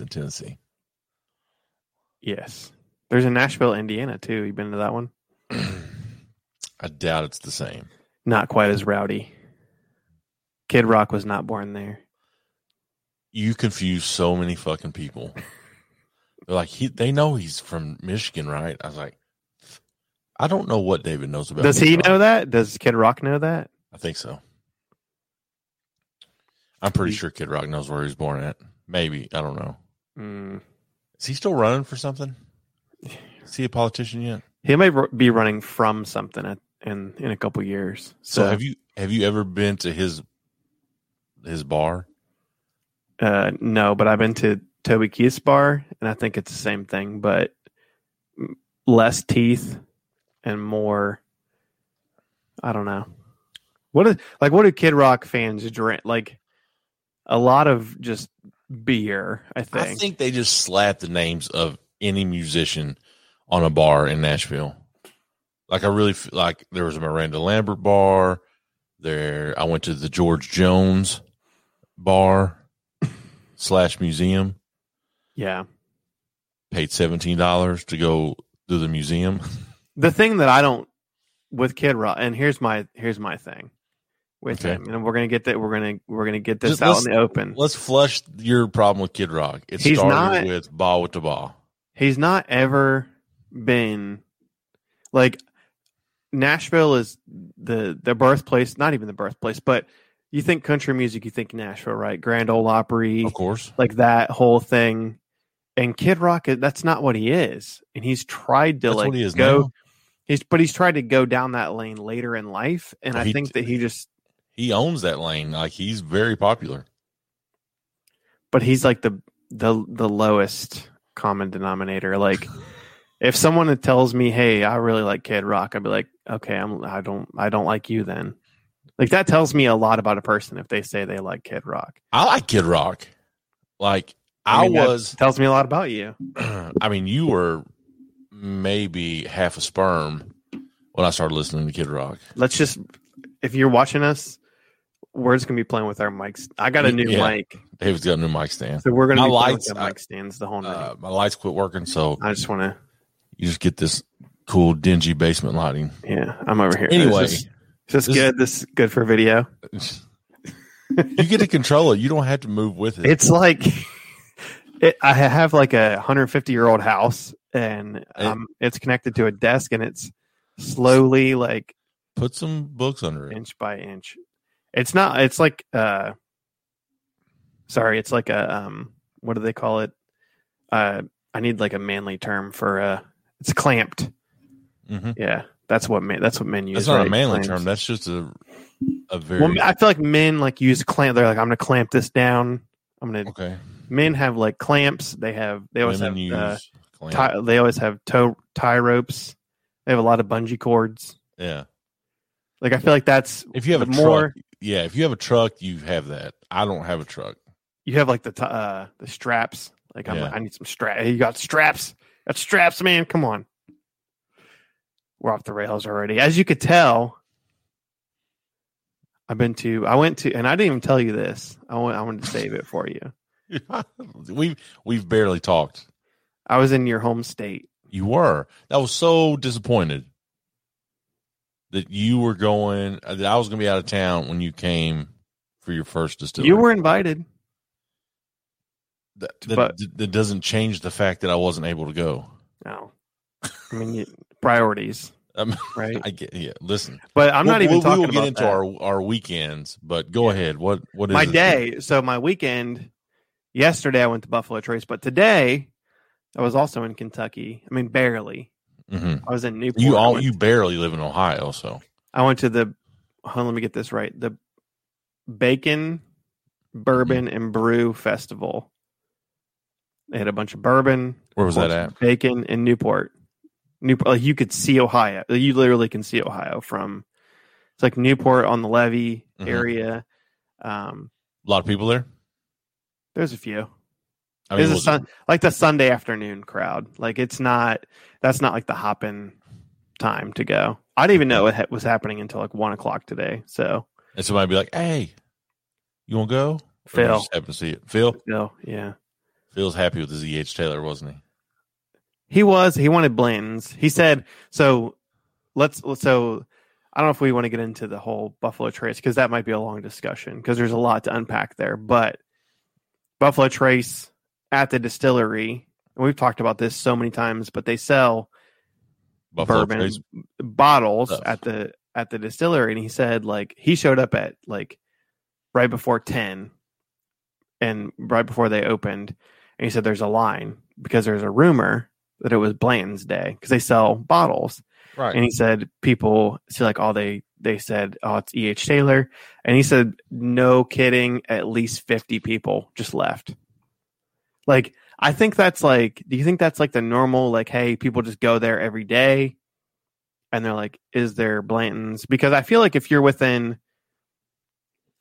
Which one? I think it's in Tennessee. Yes. There's a Nashville, Indiana too. You been to that one? I doubt it's the same. Not quite as rowdy. Kid Rock was not born there. You confuse so many fucking people. They're like, he, they know he's from Michigan, right? I was like, I don't know what David knows about. Does Kid he Rock. know that? Does Kid Rock know that? I think so. I'm pretty sure Kid Rock knows where he's born at. Maybe I don't know. Mm. Is he still running for something? Is he a politician yet? He ru- be running from something at, in in a couple years. So, So, have you have you ever been to his his bar? uh, no, but I've been to Toby Keith's bar, and I think it's the same thing, but less teeth and more. I don't know. What is like? What do Kid Rock fans drink? Like a lot of just beer. I think. I think they just slap the names of any musician on a bar in Nashville. Like I really feel like there was a Miranda Lambert bar. There, I went to the George Jones bar slash museum. yeah. Paid seventeen dollars to go to the museum. the thing that I don't with Kid Rock, and here's my here's my thing with Okay. him, and we're gonna get that we're gonna we're gonna get this Just out in the open. Let's flush your problem with Kid Rock. It He's started not- with Ball with the Ball. He's not ever been like Nashville is the the birthplace, not even the birthplace, but you think country music, you think Nashville, right? Grand Ole Opry, Of course. like that whole thing. And Kid Rock, uh, that's not what he is, and he's tried to That's like what he is go. now. He's but he's tried to go down that lane later in life, and Oh, I he- think that he just He owns that lane. Like he's very popular. but he's like the the the lowest common denominator. Like if someone tells me, "Hey, I really like Kid Rock," I'd be like, "Okay, I'm I don't I don't like you then." Like that tells me a lot about a person if they say they like Kid Rock. I like Kid Rock. Like I, mean, that was tells me a lot about you. I mean, you were maybe half a sperm when I started listening to Kid Rock. Let's just if you're watching us, we're just gonna be playing with our mics. I got a new Yeah. mic, David's got a new mic stand. so we're gonna My be lights, with the I- mic stands the whole night. Uh, my lights quit working, so I just want to, you just get this cool dingy basement lighting. yeah. I'm over here. Anyway, is this, is this this- good? This is good for video. you get to control it. You don't have to move with it. It's like it, I have like a 150 year old house, and um, it's connected to a desk, and it's slowly like Put some books under it. inch by inch. It's not. It's like uh, sorry. It's like a um. What do they call it? Uh, I need like a manly term for uh. It's clamped. hmm Yeah, that's what men. That's what men use. That's not right? a manly Clamps. term. That's just a a very Well, I feel like men like use clamp. They're like, I'm gonna clamp this down. I'm gonna. okay. Men have like clamps. They have. They always Women have. uh, tie, they always have toe tie ropes. They have a lot of bungee cords. yeah. Like I feel like that's If you have a more truck, yeah. If you have a truck, you have that. I don't have a truck. you have like the t- uh the straps. Like I'm, Yeah. I need some straps. Hey, you got straps? Got straps, man. Come on. We're off the rails already. As you could tell, I've been to. I went to, and I didn't even tell you this. I want. I wanted to save it for you. we've we've barely talked. I was in your home state. You were. That was so disappointed that you were going. That I was going to be out of town when you came for your first distillery. You were invited. That, that, but- that doesn't change the fact that I wasn't able to go. No, I mean you, priorities, Um, right? I get. Yeah. Listen, But I'm not We'll- even we'll- talking we will about get into that. our our weekends, but go ahead. What what is my day. So my weekend. Yesterday I went to Buffalo Trace, but today I was also in Kentucky. I mean, barely. Mhm. I was in Newport. You all went, you barely live in Ohio, so I went to the. Hold on, let me get this right. The Bacon, Bourbon, Mm-hmm. and Brew Festival. They had a bunch of bourbon, where was that at? Bacon in Newport. Newport, like you could see Ohio. You literally can see Ohio from. It's like Newport on the levee Mhm. area. Um, A lot of people there. there's a few. I mean, It's a was it- sun, like the Sunday afternoon crowd. Like it's not. That's not like the hopping time to go. I didn't even know it ha- was happening until like one o'clock today. So and somebody be like, "Hey, you want to go?" Phil. just happened to see it. Phil. Phil, yeah. Phil's happy with his E.H. Taylor, wasn't he? He was. He wanted Blanton's. He said so. Let's. So I don't know if we want to get into the whole Buffalo Trace because that might be a long discussion because there's a lot to unpack there. But Buffalo Trace at the distillery, and we've talked about this so many times, but they sell Buffalo bourbon Trace. bottles Stuff. at the at the distillery, and he said like he showed up at like right before ten, and right before they opened, and he said there's a line because there's a rumor that it was Blanton's day because they sell bottles, Right. and he said people see like oh they they said oh it's E H Taylor, and he said no kidding, at least fifty people just left. Like I think that's like, do you think that's like the normal like hey people just go there every day, and they're like is there Blanton's because I feel like if you're within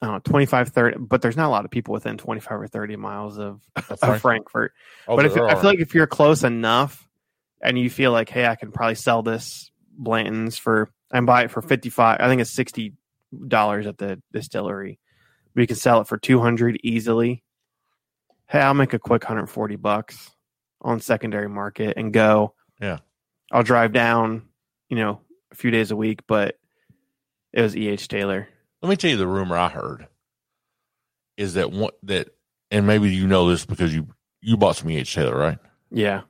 I don't know 25 30 but there's not a lot of people within 25 or 30 miles of, of Frankfort. Frankfort Oh, but if, I feel like if you're close enough and you feel like, hey, I can probably sell this Blanton's for and buy it for fifty five. I think it's sixty dollars at the distillery. We can sell it for two hundred easily. Hey, I'll make a quick hundred forty bucks on secondary market and go. Yeah. I'll drive down, you know, a few days a week, but it was E. H. Taylor. Let me tell you the rumor I heard is that one that, and maybe you know this because you you bought some E.H. Taylor, right? Yeah.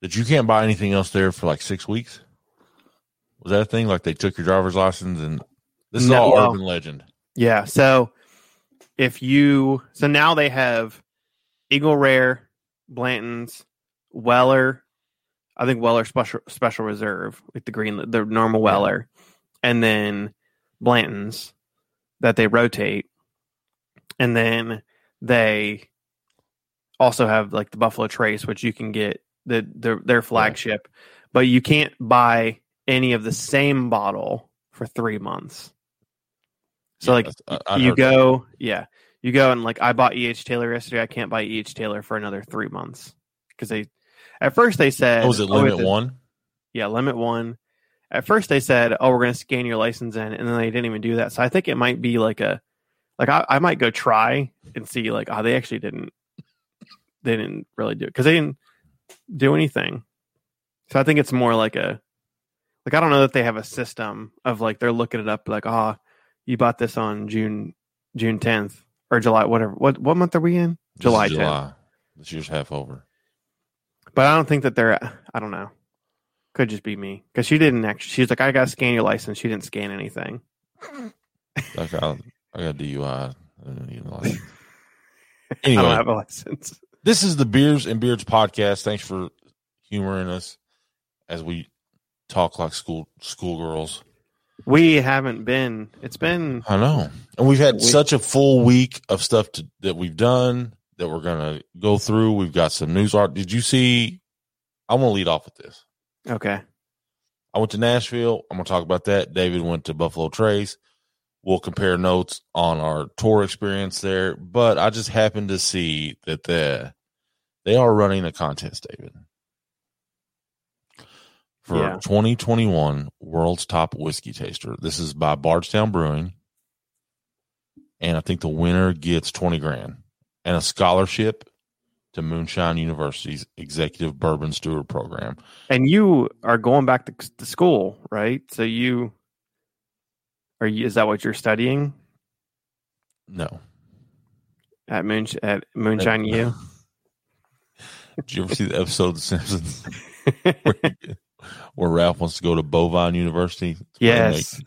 That you can't buy anything else there for like six weeks. Was that a thing? Like they took your driver's license and this is No, all well- urban legend. Yeah. So if you so now they have Eagle Rare, Blanton's, Weller, I think Weller special special reserve, like the green the normal Weller, and then Blanton's that they rotate. And then they also have like the Buffalo Trace, which you can get the, the their flagship, but you can't buy any of the same bottle for three months. So Yeah, like I- I you heard that. go, yeah, you go and like I bought EH Taylor yesterday. I can't buy EH Taylor for another three months because they, at first they said, Oh, was it oh, limit a- one? Yeah, limit one. At first they said, oh, we're going to scan your license in, and then they didn't even do that. So I think it might be like a, like I, I might go try and see like, oh, they actually didn't, they didn't really do it because they didn't do anything. So I think it's more like a, like I don't know that they have a system of like they're looking it up like, oh, you bought this on June June tenth or July whatever. What what month are we in? This is July 10th. July. This year's half over. But I don't think that they're. I don't know. Could just be me because she didn't actually. She's like, I got to scan your license. She didn't scan anything. Like I, I got DUI. I don't need a license. I don't have a license. this is the Beers and Beards podcast. Thanks for humoring us as we talk like school schoolgirls. We haven't been. It's been. I know, and we've had We- such a full week of stuff to, that we've done that we're gonna go through. We've got some news art. Did you see? I'm gonna lead off with this. Okay. I went to Nashville. I'm gonna talk about that. David went to Buffalo Trace. We'll compare notes on our tour experience there. But I just happened to see that the they are running a contest, David, for Yeah. 2021 World's Top Whiskey Taster. This is by Bardstown Brewing, and I think the winner gets 20 grand and a scholarship to Moonshine University's Executive Bourbon Steward Program. And you are going back to, to school, right? So you are. You, is that what you're studying No, at Moon at Moonshine U? Did you ever see the episode of The Simpsons where, where Ralph wants to go to Bovine University? yes.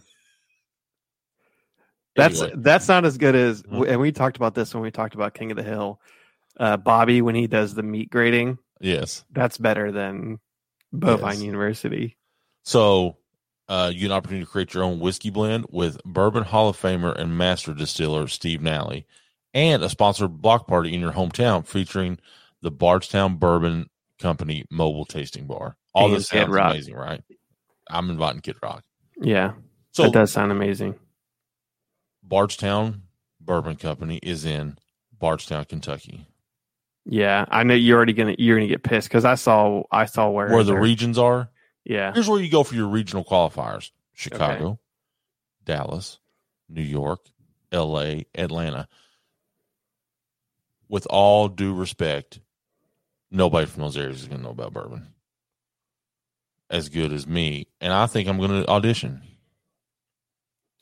That's Anyway. that's not as good as Mhm. and we talked about this when we talked about King of the Hill. Uh, Bobby when he does the meat grading, Yes. that's better than Bovine Yes. University. So uh, you an opportunity to create your own whiskey blend with Bourbon Hall of Famer and master distiller Steve Nally, and a sponsored block party in your hometown featuring the Bardstown Bourbon Company mobile tasting bar. All this Kid sounds Rock. amazing, right? I'm inviting Kid Rock. Yeah, So that does sound amazing. Bardstown Bourbon Company is in Bardstown, Kentucky. Yeah, I know you're already gonna you're gonna get pissed because I saw I saw where Where the regions are, yeah Here's where you go for your regional qualifiers Chicago, Dallas, New York, LA, Atlanta. with all due respect, nobody from those areas is going to know about bourbon as good as me, and I think I'm going to audition.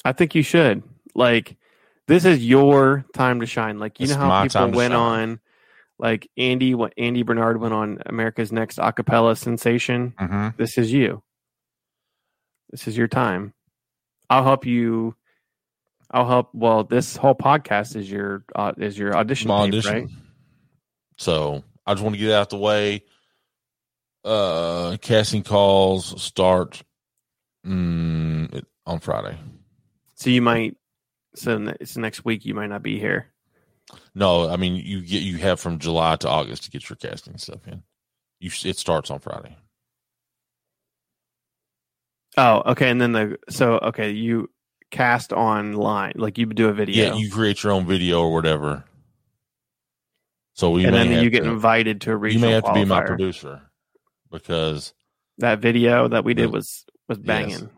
I think you should. Like, this is your time to shine. Like, you It's know how people went on, like Andy, what Andy Bernard went on America's Next Acapella Sensation. Mm-hmm. This is you. This is your time. I'll help you. I'll help. Well, this whole podcast is your uh, is your audition, My tape, audition. right? So I just want to get it out the way. Uh, casting calls start mm, on Friday. So you might. So it's next week. You might not be here. No, I mean you get you have from July to August to get your casting stuff in. You it starts on Friday. Oh, okay. And then the so okay, you cast online, like you do a video, Yeah, you create your own video or whatever. So we and then you get to, invited to a you may have to be my producer because That video that we did Yes. was was banging.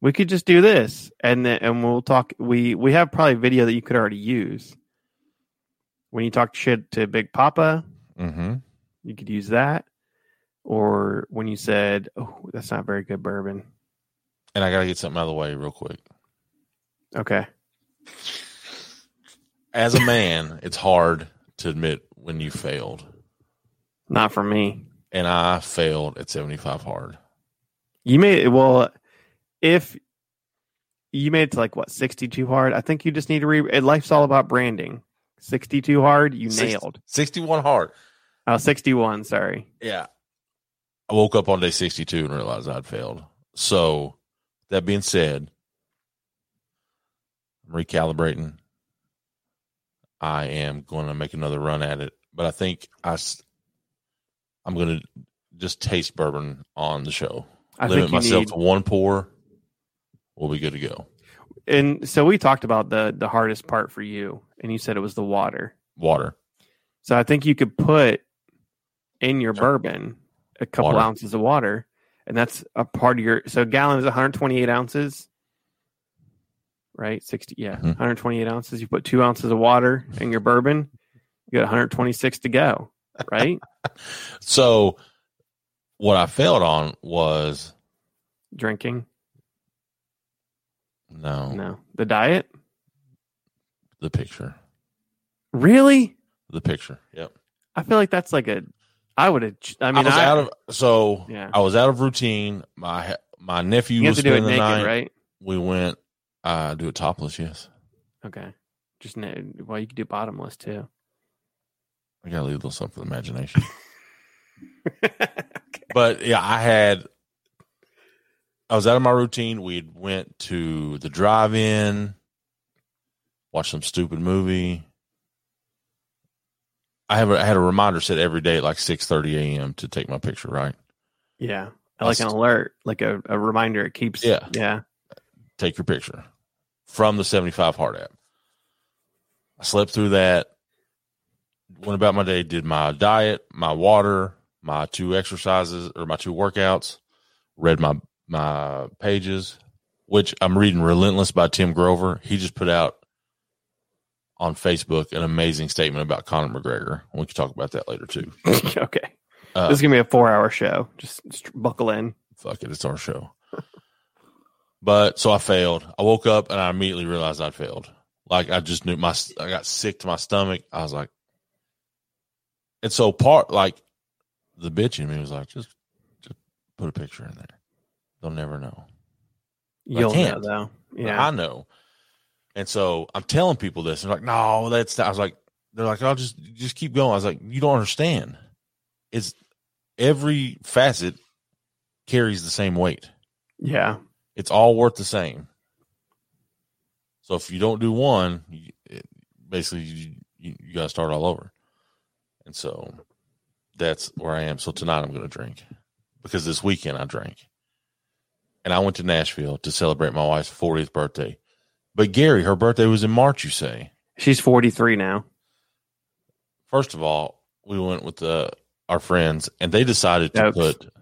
We could just do this, and then and we'll talk. We we have probably video that you could already use. When you talk shit to Big Papa, hmm you could use that. Or when you said, "Oh, that's not very good bourbon." and I got to get something out of the way real quick. Okay, As a man, it's hard to admit when you failed, not for me. and I failed at seventy five hard. You made it. well. If you made it to like what sixty two hard, I think you just need to re. Eh, life's all about branding. Sixty two hard, you nailed. Sixty one hard. Oh, 61, Sorry. Yeah. I woke up on day 62 and realized I'd failed. So, that being said, I'm recalibrating. I am going to make another run at it, but I think I, I'm going to just taste bourbon on the show. I Limit myself need, to one pour. We'll be good to go. and so we talked about the the hardest part for you, and you said it was the water. Water. So I think you could put in your bourbon a couple Water. ounces of water, and that's a part of your. So a gallon is 128 ounces, right? 60, yeah, Mhm. 128 ounces. You put two ounces of water in your bourbon, you got 126 to go, right? So, what I failed on was Drinking, no, no, the diet. the picture. Really? The picture. Yep. I feel like that's like a. I would have. I mean I, was I, out of so Yeah. I was out of routine. My my nephew you was to do it spending the naked, night. right? We went. Uh, do it topless. Yes, Okay. Just well, you could do bottomless too. I gotta leave a little something for the imagination. but yeah, I had. I was out of my routine. We went to the drive-in, watched some stupid movie. I have a, I had a reminder set every day at like six thirty a.m. to take my picture. Right, yeah, like an alert, like a, a reminder. It keeps. Yeah. yeah. take your picture from the 75 Hard app. I slept through that, went about my day, did my diet, my water, my two exercises or my two workouts, read my my pages, which I'm reading Relentless by Tim Grover. He just put out on Facebook an amazing statement about Conor McGregor. We can talk about that later too. okay. Uh, this is gonna be a four-hour show. Just, just buckle in. fuck it, it's our show. but so I failed. I woke up and I immediately realized I'd failed. Like I just knew my, I got sick to my stomach. I was like, and so part like the bitch in me was like, just, just put a picture in there. They'll never know. You'll know can't. though. Yeah. I know. And so I'm telling people this. And like, no, that's. I was like, they're like, I'll just just keep going. I was like, you don't understand. It's every facet carries the same weight. yeah. It's all worth the same. So if you don't do one, you, it, basically you, you, you got to start all over. And so that's where I am. So tonight I'm going to drink because this weekend I drank. And I went to Nashville to celebrate my wife's 40th birthday. But Gary, her birthday was in March, you say. She's 43 now. First of all, we went with the, our friends and they decided to Oops. put,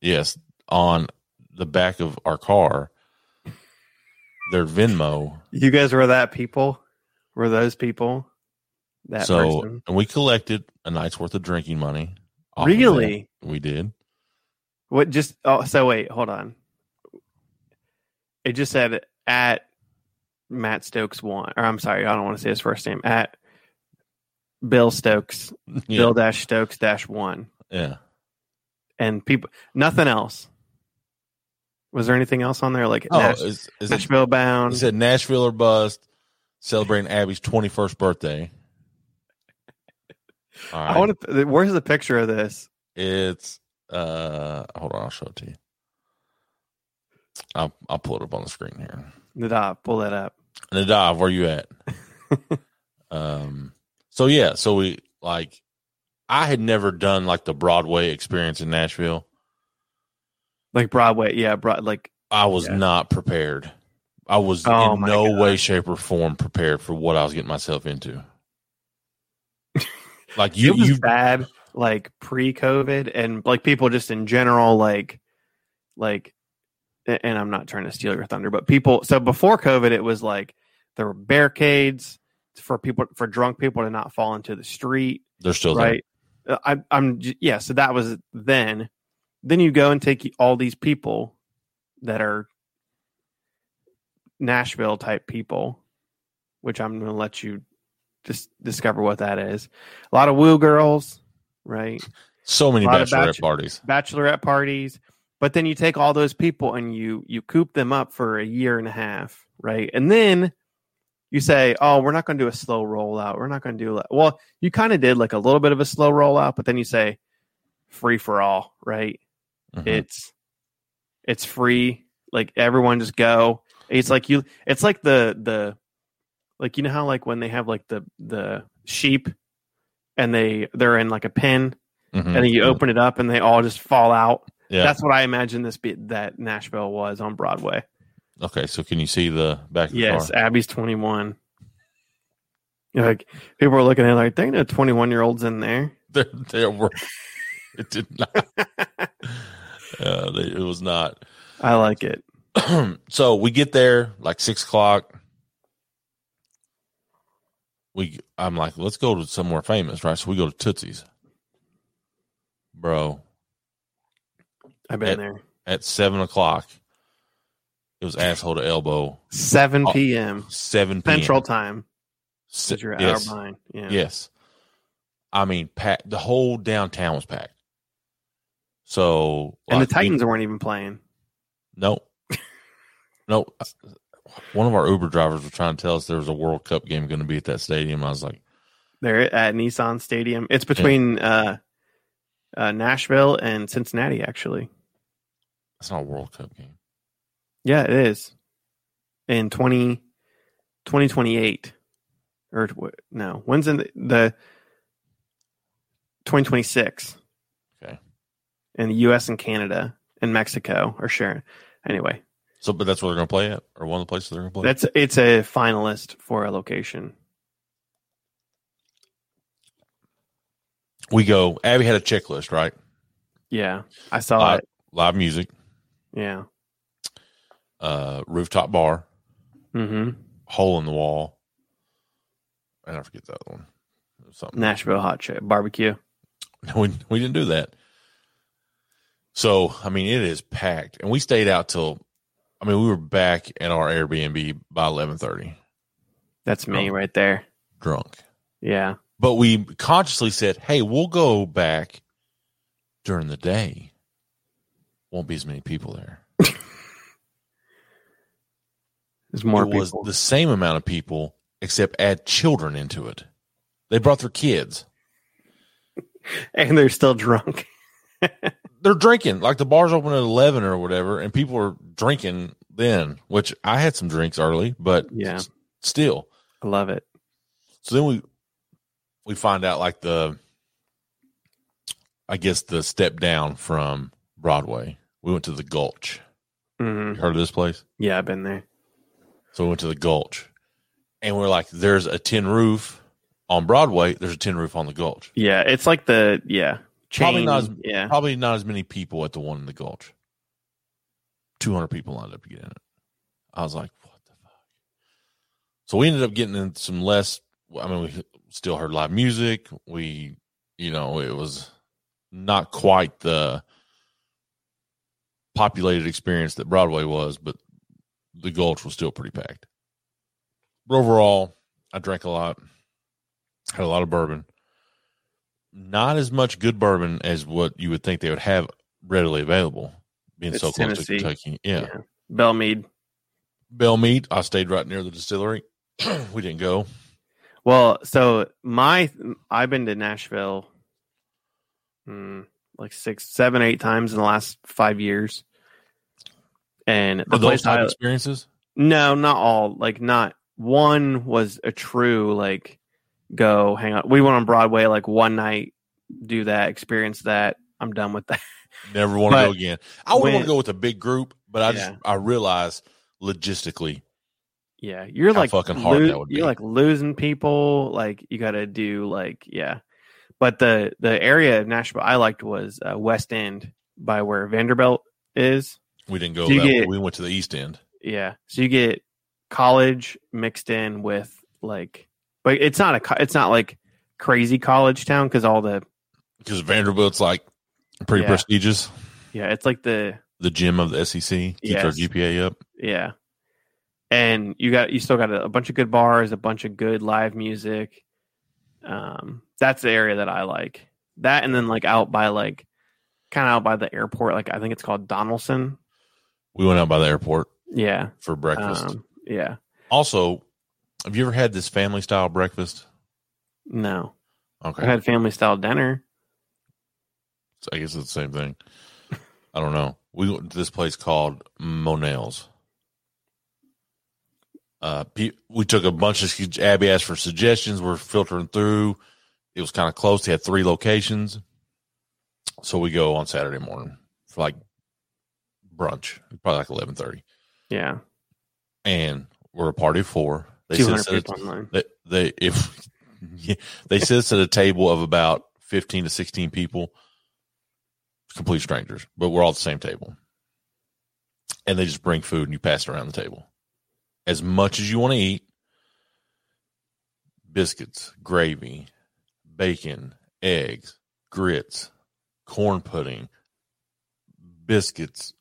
yes, on the back of our car, their Venmo You guys were that people? Were those people that so person. and we collected a night's worth of drinking money. Really? we did. What just oh so wait, hold on. It just said at Matt Stokes one or I'm sorry, I don't want to say his first name. At Bill Stokes, Yeah, Bill dash Stokes dash one. yeah. And people nothing else. Was there anything else on there? Like Oh, Nash- is, is it, Nashville bound. it said Nashville or bust, celebrating Abby's twenty first birthday. All right. I want to where's the picture of this? It's uh hold on, I'll show it to you. I'll I'll pull it up on the screen here. Nadav, pull that up. Nadav, where you at? um so yeah, so we like I had never done like the Broadway experience in Nashville. Like Broadway, yeah, broad like I was Yeah. not prepared. I was Oh, in no God. way, shape, or form prepared for what I was getting myself into. Like you, it was you, bad like pre-covid and like people just in general like like and i'm not trying to steal your thunder but people so before covid it was like there were barricades for people for drunk people to not fall into the street they're still right? Uh, I, i'm yeah so that was then. Then you go and take all these people that are nashville type people which i'm going to let you just discover what that is. A lot of woo girls right. So many A lot of bachelorette bachelor- parties. bachelorette parties. But then you take all those people and you you coop them up for a year and a half right? And then you say oh we're not going to do a slow rollout. We're not going to do that well you kind of did like a little bit of a slow rollout but then you say free for all right? Mhm. it's it's free. Like everyone just go. It's like you it's like the the like you know how like when they have like the the sheep and they they're in like a pen Mhm. and then you open it up and they all just fall out yeah. that's what i imagine this be that nashville was on broadway okay. So can you see the back of the yes car? abby's 21 You're like people are looking at it like they know 21 year olds in there There, there were. It did not. uh, it was not. i like it so we get there like six o'clock. We, I'm like, let's go to somewhere famous, right? So we go to Tootsie's, bro. i've been At- there At seven o'clock, it was asshole to elbow. 7 Oh, p.m Seven p.m. central time Se- because you're yes, hour behind yeah yes. I mean, packed. The whole downtown was packed. So and like, the we- titans weren't even playing No. no. One of our Uber drivers was trying to tell us there was a World Cup game going to be at that stadium. I was like, They're at Nissan Stadium. It's between uh, uh, Nashville and Cincinnati, actually. that's not a World Cup game. Yeah, it is. In 20, 2028. Or no, when's in the, the 2026? Okay. And the U.S. and Canada and Mexico are sharing. Anyway, So, but that's where they're going to play at, or one of the places they're going to play. that's it's a finalist for a location. we go. Abby had a checklist, right? Yeah, I saw Live, it. live music, Yeah. uh, rooftop bar, Mm-hmm. hole in the wall, and I forget that one. Something. Nashville hot chip barbecue. We we didn't do that. So I mean, it is packed, and we stayed out till. I mean, we were back at our Airbnb by eleven thirty, That's me right there. drunk. Yeah. But we consciously said, "Hey, we'll go back during the day. Won't be as many people there." There's more it was people. the same amount of people, except add children into it. They brought their kids. and they're still drunk. They're drinking like the bar's open at eleven or whatever, and people are drinking then. Which I had some drinks early, but Yeah. s- still. I love it. So then we we find out like the I guess the step down from Broadway. We went to the Gulch. hmm You heard of this place? Yeah, I've been there. So we went to the Gulch. And we're like, there's a tin roof on Broadway, there's a tin roof on the Gulch. Yeah, it's like the yeah Probably not as- yeah, Probably not as many people at the one in the Gulch. 200 people lined up to get in it. I was like, what the fuck? So we ended up getting in some less. I mean, we still heard live music. We, you know, it was not quite the populated experience that Broadway was, but the Gulch was still pretty packed. But overall, I drank a lot, had a lot of bourbon. Not as much good bourbon as what you would think they would have readily available, being It's so close Tennessee. to Kentucky. Yeah. Yeah. Bellmead. Belle Meade, I stayed right near the distillery. we didn't go. Well, so my I've been to Nashville hmm, like six, seven, eight times in the last five years. And the those place type I, experiences, no, not all. Like not one was a true like go hang out. We went on Broadway like one night, do that, experience that. I'm done with that. never want to go again. I would want to go with a big group, but I Yeah. just I realize logistically Yeah, you're like fucking hard that would You're like losing people. Like you got to do like yeah. But the the area of Nashville I liked was uh, West End by where Vanderbilt is. we didn't go So that way. We went to the East End. Yeah, so you get college mixed in with like, but it's not a it's not like crazy college town because all the because Vanderbilt's like pretty Yeah. prestigious. yeah it's like the The gym of the SEC keeps our GPA up. Yeah. And you got you still got a, a bunch of good bars, a bunch of good live music. Um that's the area that I like. That and then like out by like kind of out by the airport, like I think it's called Donelson. We went out by the airport Yeah. for breakfast. Um, yeah. also, have you ever had this family style breakfast? No. Okay, I had family style dinner. I guess it's the same thing. I don't know. We went to this place called Monell's. Uh, we took a bunch of Abby asked for suggestions. We're filtering through. It was kind of close. They had three locations, so we go on Saturday morning for like brunch, probably like eleven thirty, Yeah. and we're a party of four. They Two said hundred set a- people online. they, they if yeah, they sit at a table of about 15 to 16 people complete strangers but we're all at the same table and they just bring food and you pass it around the table as much as you want to eat biscuits gravy bacon eggs grits corn pudding biscuits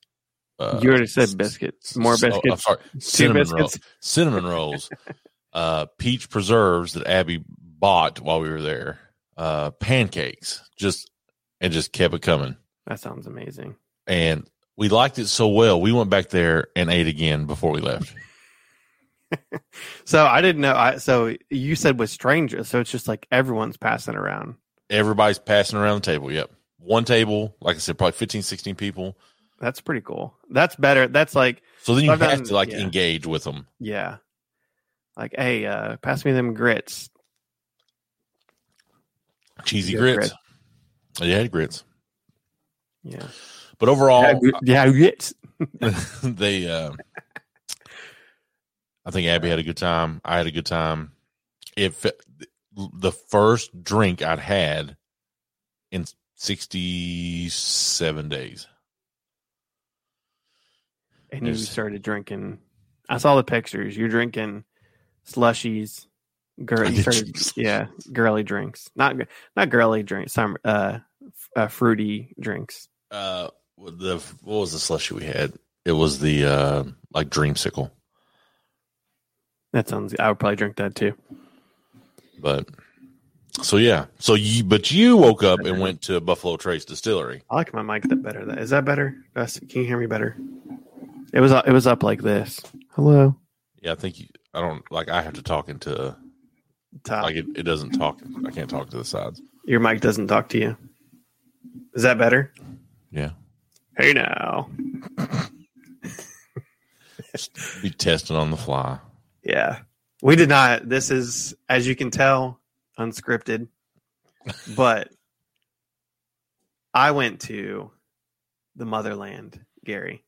uh, you already said biscuits. More I'm biscuits. sorry, Two cinnamon rolls cinnamon rolls, uh, peach preserves that Abby bought while we were there, uh, pancakes, just and just kept it coming. That sounds amazing. And we liked it so well, we went back there and ate again before we left. So I didn't know. I, so you said with strangers, so it's just like everyone's passing around. Everybody's passing around the table. Yep. One table, like I said, probably 15, 16 people. That's pretty cool. That's better. That's like So then you I've have done- to like yeah. engage with them. Yeah. Like, hey, uh, pass me them grits. Cheesy Yeah, grits. Yeah, I had grits. Yeah. But overall, yeah, yeah, grits. they uh I think Abby had a good time. I had a good time. If the first drink I'd had in 67 days. And you started drinking. I saw the pictures. You're drinking slushies. Girl, I you did started, yeah, girly drinks. Not not girly drinks. Some uh, uh, fruity drinks. Uh the what was the slushy we had? It was the uh like dreamsicle. That sounds. I would probably drink that too. But so yeah. So you but you woke up and went to Buffalo Trace Distillery. I like my mic that better. That is that better? Can you hear me better? It was it was up like this. Hello. Yeah, I think you I don't like I have to talk into Top. like it, it doesn't talk I can't talk to the sides. Your mic doesn't talk to you. Is that better? Yeah. Hey now. Be testing on the fly. Yeah. We did not. This is, as you can tell, unscripted. but I went to the motherland, Gary.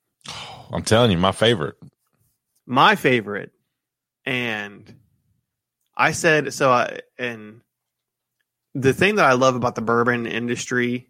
I'm telling you, my favorite. My favorite. And I said, so I, and the thing that I love about the bourbon industry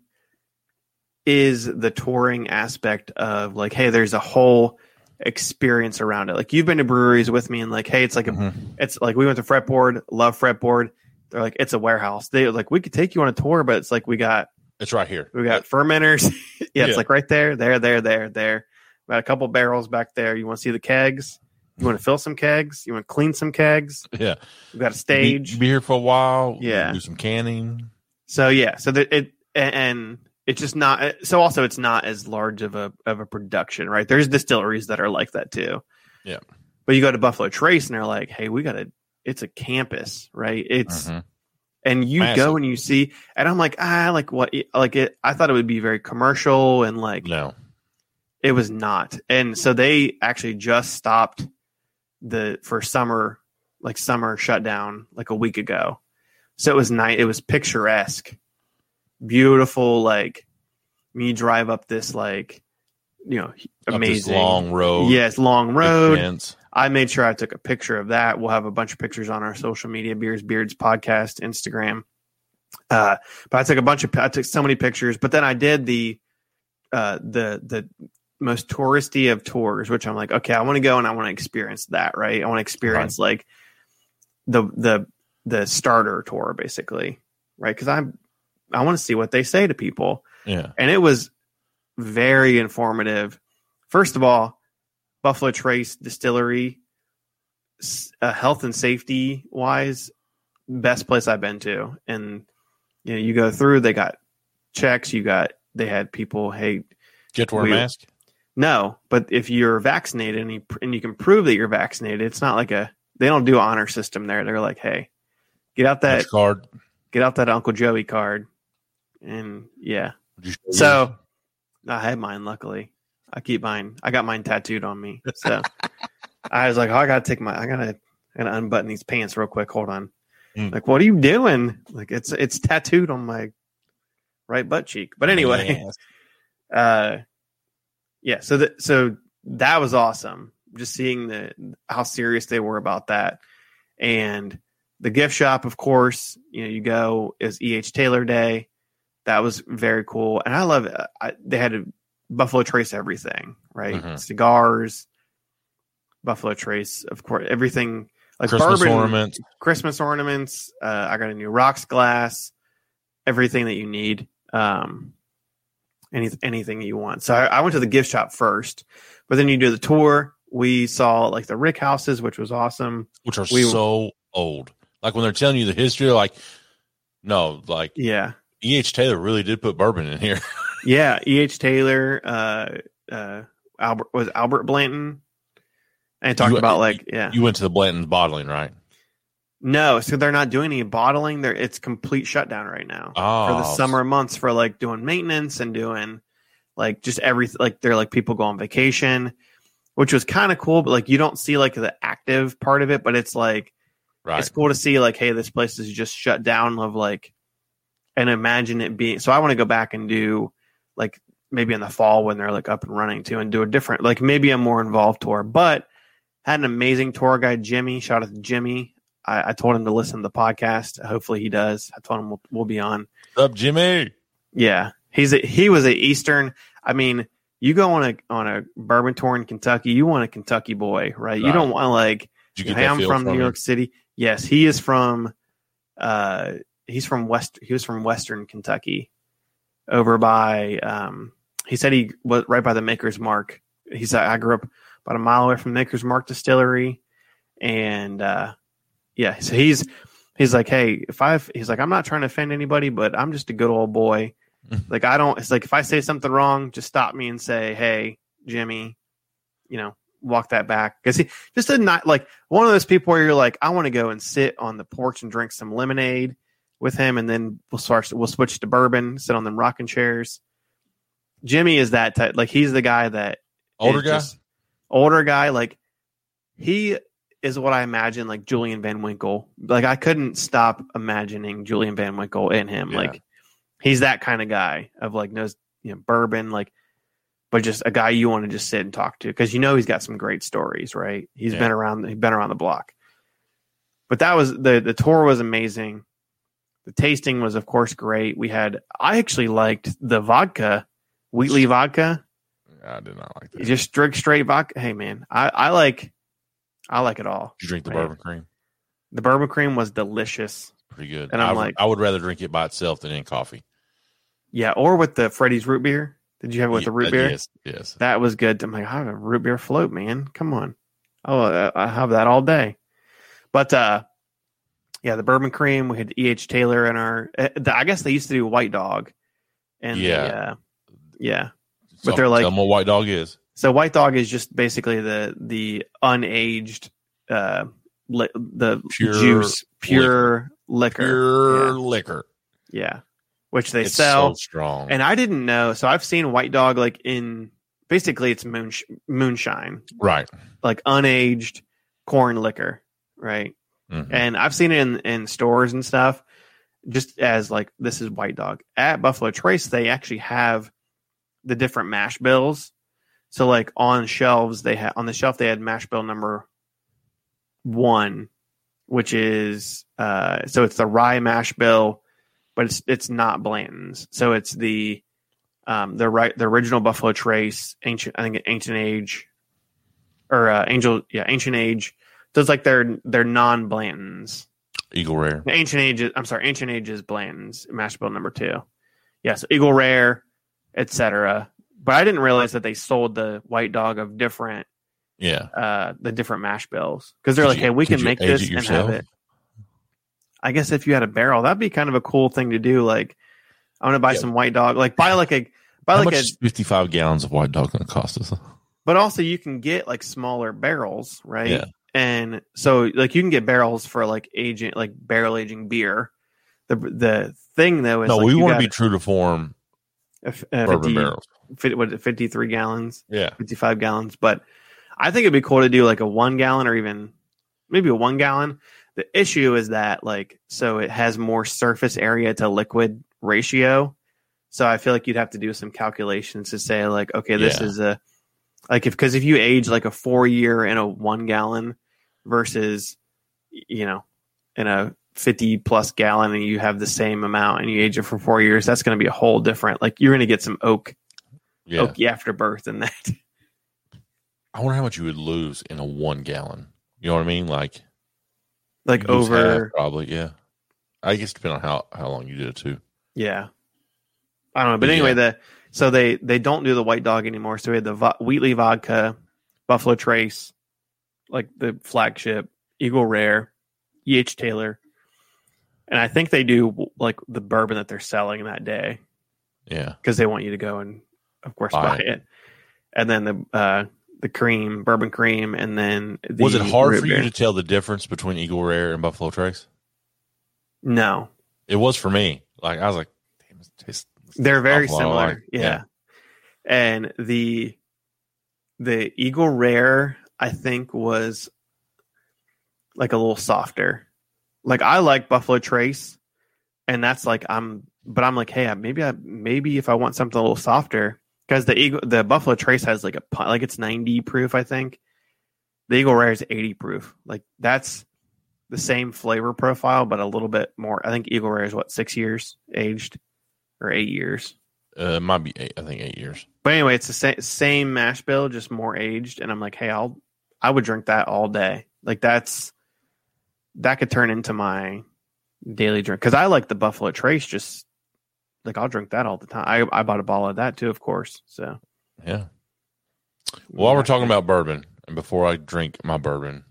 is the touring aspect of like, hey, there's a whole experience around it. Like you've been to breweries with me and like, hey, it's like a Mhm. it's like we went to fretboard, love fretboard. They're like, it's a warehouse. They like, we could take you on a tour, but it's like we got It's right here. we got fermenters. yeah, Yeah. it's like right there, there, there, there, there. Got a couple barrels back there. You want to see the kegs? You want to fill some kegs? You want to clean some kegs? Yeah. We got a Be, stage. be here for a while. Yeah. Do some canning. So yeah, so that it and it's just not. So also, it's not as large of a of a production, right? There's distilleries that are like that too. Yeah. But you go to Buffalo Trace and they're like, hey, we got a. It's a campus, right? It's Mhm. and you Massive. go and you see, and I'm like, ah, like what? Like it. I thought it would be very commercial and like No. It was not. And so they actually just stopped the for summer, like summer shutdown, like a week ago. So it was night. It was picturesque, beautiful. Like me drive up this, like you know, amazing long road. Yes, long road. I made sure I took a picture of that. We'll have a bunch of pictures on our social media, Beers Beards podcast, Instagram. Uh, but I took a bunch of, I took so many pictures. But then I did the, uh, the the most touristy of tours, which I'm like, okay, I want to go and I want to experience that, right? I want to experience like the the the starter tour, basically, right? Because I'm I want to see what they say to people Yeah. and it was very informative. First of all, Buffalo Trace Distillery, uh, health and safety wise, best place I've been to. And you know, you go through, they got checks. You got they had people, hey, get to wear a mask? No, but if you're vaccinated and you, and you can prove that you're vaccinated, it's not like a they don't do honor system there. They're like, hey, get out that Match card. get out that Uncle Joey card, and yeah. Would you? So I had mine. Luckily, I keep mine. I got mine tattooed on me. So I was like, oh, I gotta take my. I gotta. I gotta unbutton these pants real quick. Hold on. Mm. Like, what are you doing? Like, it's it's tattooed on my right butt cheek. But anyway, Yes. uh, yeah. So that so that was awesome. Just seeing the how serious they were about that, and the gift shop, of course. You know, you go is E. H. Taylor Day. That was very cool, and I love it. I, they had a Buffalo Trace everything, right? Mhm. Cigars, Buffalo Trace, of course, everything like Christmas bourbon, ornaments. Christmas ornaments. Uh, I got a new rocks glass, everything that you need. Um, any, anything you want. So I, I went to the gift shop first, but then you do the tour. We saw like the Rick houses, which was awesome. which are We- so old. Like when they're telling you the history, like no, like Yeah. E. H. Taylor really did put bourbon in here. Yeah. E. H. Taylor, uh, uh, Albert was Albert Blanton. And talked You- about like, yeah. you went to the Blanton's bottling, right? No, so they're not doing any bottling. There, it's complete shutdown right now. Oh, for the oh. summer months for like doing maintenance and doing like just everything like they're like people go on vacation which was kind of cool but like you don't see like the active part of it but it's like right? it's cool to see like hey this place is just shut down of like and imagine it being so i want to go back and do like maybe in the fall when they're like up and running too and do a different like maybe a more involved tour but had an amazing tour guide jimmy shout out to jimmy I, I told him to listen to the podcast hopefully he does i told him we'll, we'll be on What's up, Jimmy? yeah, he's a, he was a Eastern. I mean, you go on a on a bourbon tour in Kentucky, you want a Kentucky boy, right? You don't want like, you hey, I'm feel from New him? York City. Yes, he is from. Uh, he's from West. He was from Western Kentucky, over by. Um, he said he was right by the Maker's Mark. He said I grew up about a mile away from Maker's Mark Distillery, and uh, yeah, so he's he's like, hey, if I he's like, I'm not trying to offend anybody, but I'm just a good old boy. Mm-hmm. like I don't. It's like if I say something wrong, just stop me and say, hey, Jimmy, you know, walk that back because he just a not like one of those people where you're like, I want to go and sit on the porch and drink some lemonade with him, and then we'll start. We'll switch to bourbon, sit on them rocking chairs. Jimmy is that type. Like he's the guy that Older guy? older guy. Like he is what I imagine like Julian Van Winkle. Like I couldn't stop imagining Julian Van Winkle in him. Yeah. Like he's that kind of guy of like knows you know bourbon like but just a guy you want to just sit and talk to because you know he's got some great stories right He's Yeah. been around he's been around the block but that was the the tour was amazing the tasting was of course great we had i actually liked the vodka wheatley vodka I did not like that. just drink straight vodka hey man i i like i like it all you drink the bourbon cream? the bourbon cream was delicious pretty good. And I'm I, like- I would rather drink it by itself than in coffee. Yeah, or with the Freddie's root beer. Did you have it with the root uh, beer? Yes, yes. That was good. I'm like, I have a root beer float, man. Come on. Oh, I I have that all day. But uh, yeah, the bourbon cream. We had E. H. Taylor in our. Uh, the, I guess they used to do White Dog. And the, Yeah. uh, yeah. So- they're like- tell them what white dog is. So White Dog is just basically the the unaged uh li- the Pure juice, pure liquor. Pure Yeah. liquor. Yeah. Which they It's sell. so strong. And I didn't know. So I've seen White Dog like in basically it's moon moonshine, right. like unaged corn liquor, right? Mhm. And I've seen it in in stores and stuff, just as like this is White Dog. At Buffalo Trace, they actually have the different mash bills. So like on shelves, they had on the shelf they had mash bill number one, which is uh so it's the rye mash bill, but it's it's not Blanton's. So it's the um the right the original Buffalo Trace ancient I think ancient age or uh, angel yeah ancient age. So it's like they're they're non Blantons. Eagle Rare. Ancient Ages. I'm sorry, Ancient Ages Blanton's mash bill number two. Yes, Eagle Rare, etc. But I didn't realize that they sold the White Dog of different Yeah. uh the different mash bills because they're Could like, you- hey, we can make this and have it. I guess if you had a barrel, that'd be kind of a cool thing to do. Like, I want to buy Yeah. some White Dog. Like, buy like a buy How like a. 55 gallons of white dog to cost us? But also, you can get like smaller barrels, right? Yeah. And so, like, you can get barrels for like aging, like barrel aging beer. The the thing though is No, like, we want to be true to form F- uh, bourbon 50, barrels. What is it, 53 gallons, Yeah. 55 gallons. But I think it'd be cool to do like a one gallon or even maybe a one gallon. The issue is that like, so it has more surface area to liquid ratio. So I feel like you'd have to do some calculations to say like, okay, this Yeah. is a, like if, cause if you age like a four year in a one gallon versus, you know, in a 50 plus gallon and you have the same amount and you age it for four years, that's going to be a whole different, like you're going to get some oak, Yeah. oaky afterbirth and that. I wonder how much you would lose in a one gallon. You know what I mean? Like, like over, half, probably. Yeah. I guess depending on how, how long you did it too. yeah. I don't know. But anyway, the, so they, they don't do the white dog anymore. So we had the vo- Wheatley vodka, Buffalo Trace, like the flagship, Eagle Rare, E.H. Taylor. And I think they do like the bourbon that they're selling that day. Yeah. because they want you to go and of course Buy buy it. it. And then the uh the cream, bourbon cream, and then the Was it hard for you to tell the difference between Eagle Rare and Buffalo Trace? No, It was for me. Like, I was like, damn, it tastes. they're very similar. like- yeah. and the the Eagle Rare, I think, was like a little softer. Like I like Buffalo Trace, and that's like I'm, but I'm like, hey, maybe I maybe if I want something a little softer, because the Eagle the Buffalo Trace has like a like it's 90 proof, I think. The Eagle Rare is 80 proof. Like that's the same flavor profile, but a little bit more. I think Eagle Rare is what six years aged or eight years. Uh, it might be eight, I think eight years. But anyway, it's the same same mash bill, just more aged. And I'm like, hey, I'll I would drink that all day. Like that's that could turn into my daily drink because I like the Buffalo Trace. Just like I'll drink that all the time. I I bought a bottle of that too, of course. So Yeah. While we're talking about bourbon, and before I drink my bourbon,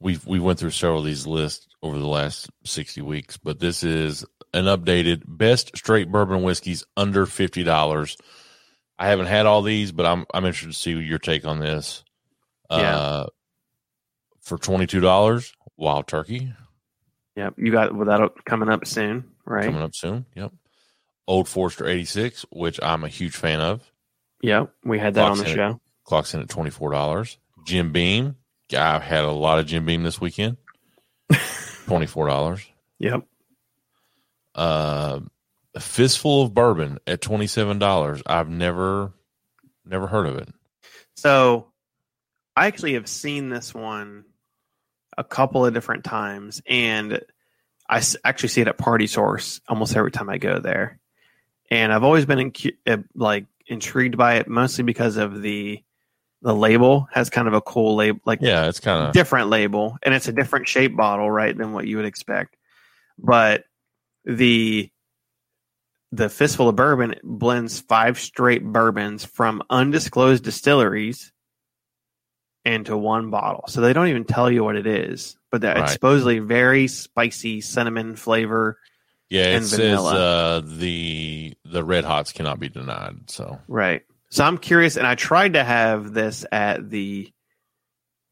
we we went through several of these lists over the last sixty weeks, but this is an updated best straight bourbon whiskeys under fifty dollars. I haven't had all these, but I'm I'm interested to see your take on this. Yeah. Uh, for twenty two dollars, Wild Turkey yeah, you got well, that coming up soon, right? coming up soon. Yep. Old Forester eighty six, which I'm a huge fan of. Yep, we had that Clock's on the show. clocks in at twenty four dollars. Jim Beam, I've had a lot of Jim Beam this weekend. twenty four dollars. Yep. Uh, a fistful of bourbon at twenty seven dollars. I've never, never heard of it. So I actually have seen this one a couple of different times, and I actually see it at Party Source almost every time I go there. And I've always been in, uh, like intrigued by it, mostly because of the the label has kind of a cool label, like Yeah, it's kind of different label, and it's a different shape bottle, right, than what you would expect. But the the fistful of bourbon blends five straight bourbons from undisclosed distilleries into one bottle. So they don't even tell you what it is, but that it's supposedly very spicy cinnamon flavor. yeah. It and says uh, the the red hots cannot be denied. So Right. So I'm curious, and I tried to have this at the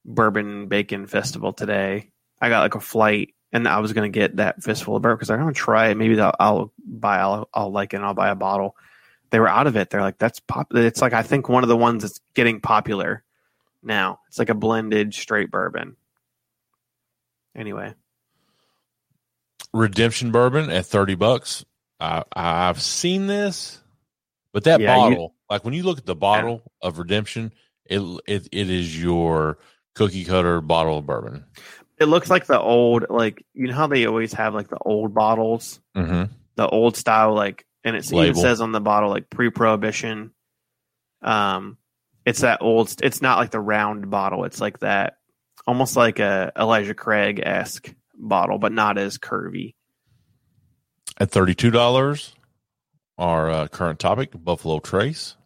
Bourbon Bacon Festival today. I got like a flight, and I was going to get that fistful of bourbon because I'm going to try it. Maybe I'll, I'll buy, I'll, I'll like it, and I'll buy a bottle. They were out of it. They're like, that's pop. It's like I think one of the ones that's getting popular now. It's like a blended straight bourbon. Anyway, redemption bourbon at 30 bucks. I, I've seen this, but that Yeah, you- bottle, like when you look at the bottle of redemption, it, it it is your cookie cutter bottle of bourbon. it looks like the old, like you know how they always have like the old bottles Mm-hmm. the old style like and it even says on the bottle like pre-prohibition um it's that old it's not like the round bottle. It's like that almost like a elijah craig-esque bottle but not as curvy. At $32, our uh, current topic, Buffalo Trace.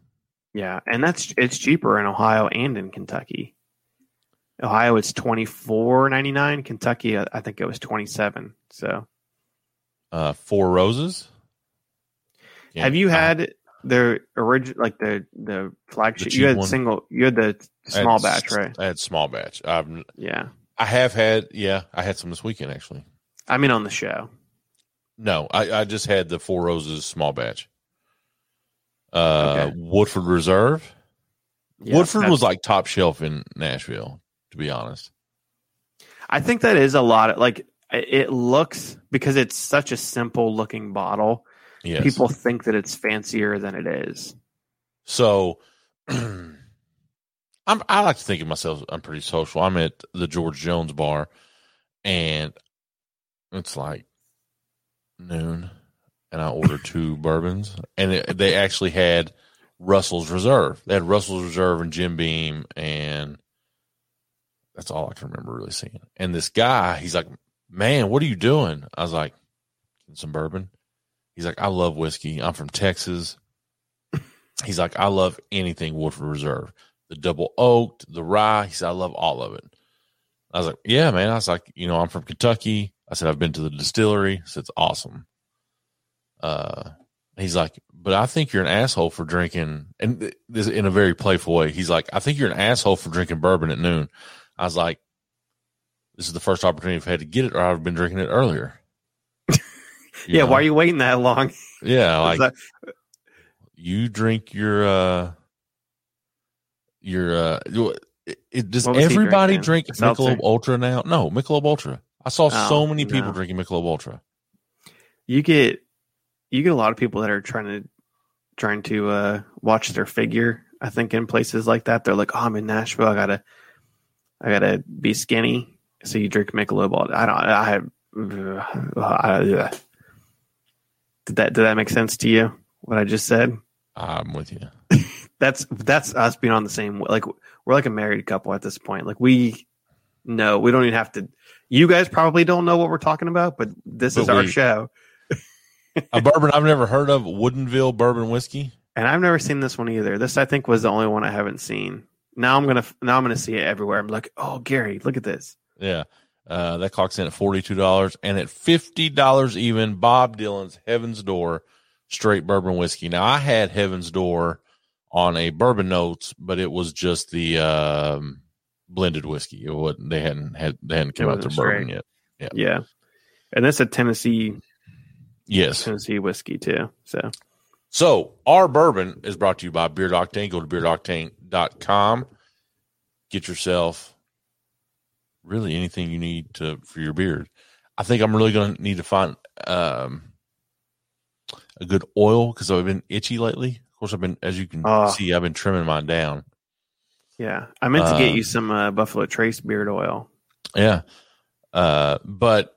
yeah and that's it's cheaper in ohio and in kentucky. Ohio it's 24.99 kentucky i think it was 27 so. Uh, Four Roses. Yeah, have you I- had the original like the the flagship cheap you had one? single you had the I had small batch right I had small batch. I've, yeah I have had, yeah, I had some this weekend actually. I mean, on the show. No, I, I just had the Four Roses small batch. Uh, Okay. Woodford Reserve. Yeah, Woodford was like top shelf in Nashville, to be honest. I think that is a lot. Of, like, it looks because it's such a simple looking bottle. Yes. People think that it's fancier than it is. So, I'm I like to think of myself. I'm pretty social. I'm at the George Jones bar, and it's like noon, and I ordered two bourbons, and it, they actually had Russell's Reserve. They had Russell's Reserve and Jim Beam, and that's all I can remember really seeing. And this guy, he's like, "Man, what are you doing?" I was like, "Some bourbon." He's like, "I love whiskey. I'm from Texas." He's like, "I love anything Woodford Reserve, the double oaked, the rye." He said, "I love all of it." I was like, "Yeah, man." I was like, "You know, I'm from Kentucky." I said, "I've been to the distillery." Said, "It's awesome." Uh, he's like, "But I think you're an asshole for drinking," and this in a very playful way. He's like, "I think you're an asshole for drinking bourbon at noon." I was like, "This is the first opportunity I've had to get it, or I've been drinking it earlier." Yeah, know? why are you waiting that long? Yeah, like that- you drink your uh your uh it, it- does What was he everybody drink seltzer? Michelob Ultra now? No, Michelob Ultra. I saw Oh, so many people no. drinking Michelob Ultra. you get you get a lot of people that are trying to trying to uh, watch their figure. I think in places like that, they're like, "Oh, I'm in Nashville. I gotta, I gotta be skinny." So you drink Michelob. all- I don't. I have. I, did that did that make sense to you? What I just said? I'm with you. That's that's us being on the same. Like we're like a married couple at this point. Like we know we don't even have to. You guys probably don't know what we're talking about, but this But is our show. A bourbon I've never heard of, Woodinville Bourbon Whiskey. And I've never seen this one either. This I think was the only one I haven't seen. Now I'm gonna now I'm gonna see it everywhere. I'm like, oh Gary, look at this. Yeah. Uh, that clocks in at $42 and at $50 even Bob Dylan's Heaven's Door straight bourbon whiskey. Now I had Heaven's Door on a bourbon notes, but it was just the, um, blended whiskey. It wasn't, they hadn't had, they hadn't come out their wasn't bourbon straight. yet. Yeah, and that's a Tennessee Yes. Tennessee whiskey too. So So our bourbon is brought to you by Beard Octane. Go to beardoctane.com. Get yourself really anything you need to for your beard. I think I'm really going to need to find um, a good oil because I've been itchy lately. Of course, I've been, as you can Oh. see, I've been trimming mine down. yeah, I meant to get Uh, you some uh, Buffalo Trace beard oil. Yeah. Uh, but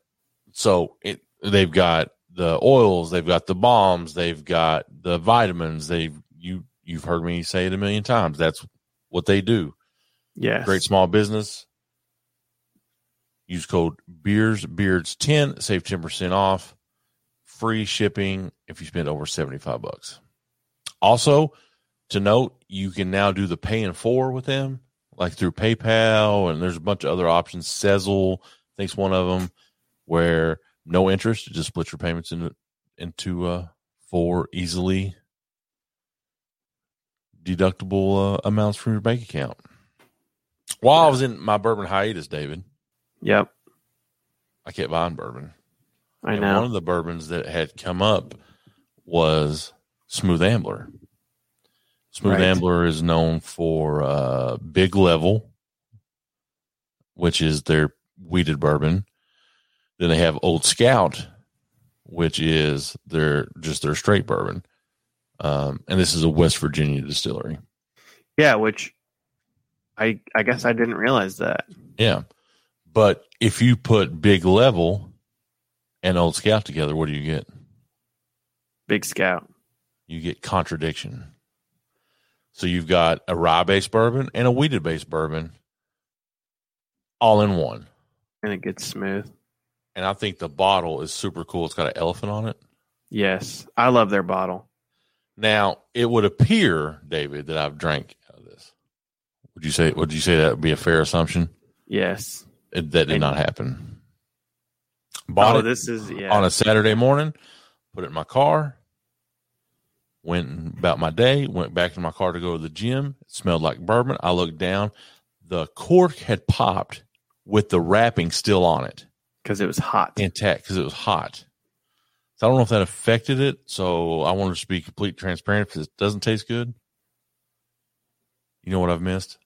so it, they've got the oils, they've got the balms, they've got the vitamins. They've, you, you've heard me say it a million times. That's what they do. Yes. Great small business. Use code Beers Beards ten save ten percent off. Free shipping if you spend over seventy five bucks. Also, to note, you can now do the pay in four with them, like through PayPal, and there's a bunch of other options. Sezzle, think's one of them, where no interest, you just split your payments into into uh, four easily deductible uh, amounts from your bank account. While I was in my bourbon hiatus, David, Yep. I kept buying bourbon. I and know. one of the bourbons that had come up was Smooth Ambler. Smooth Right. Ambler is known for uh, Big Level, which is their wheated bourbon. Then they have Old Scout, which is their just their straight bourbon. Um, and this is a West Virginia distillery. yeah, which I I guess I didn't realize that. Yeah. But if you put Big Level and Old Scout together, what do you get? Big Scout. you get contradiction. So you've got a rye based bourbon and a wheated based bourbon all in one. And it gets smooth. And I think the bottle is super cool. It's got an elephant on it. Yes. I love their bottle. Now, it would appear, David, that I've drank out of this. Would you say would you say that would be a fair assumption? Yes. It, that did not happen. Bought oh, it this is yeah. on a Saturday morning, put it in my car, went about my day, went back to my car to go to the gym. It smelled like bourbon. I looked down. The cork had popped with the wrapping still on it, because it was hot. intact, because it was hot. So I don't know if that affected it. So I wanted to be complete transparent. If it doesn't taste good, you know what I've missed?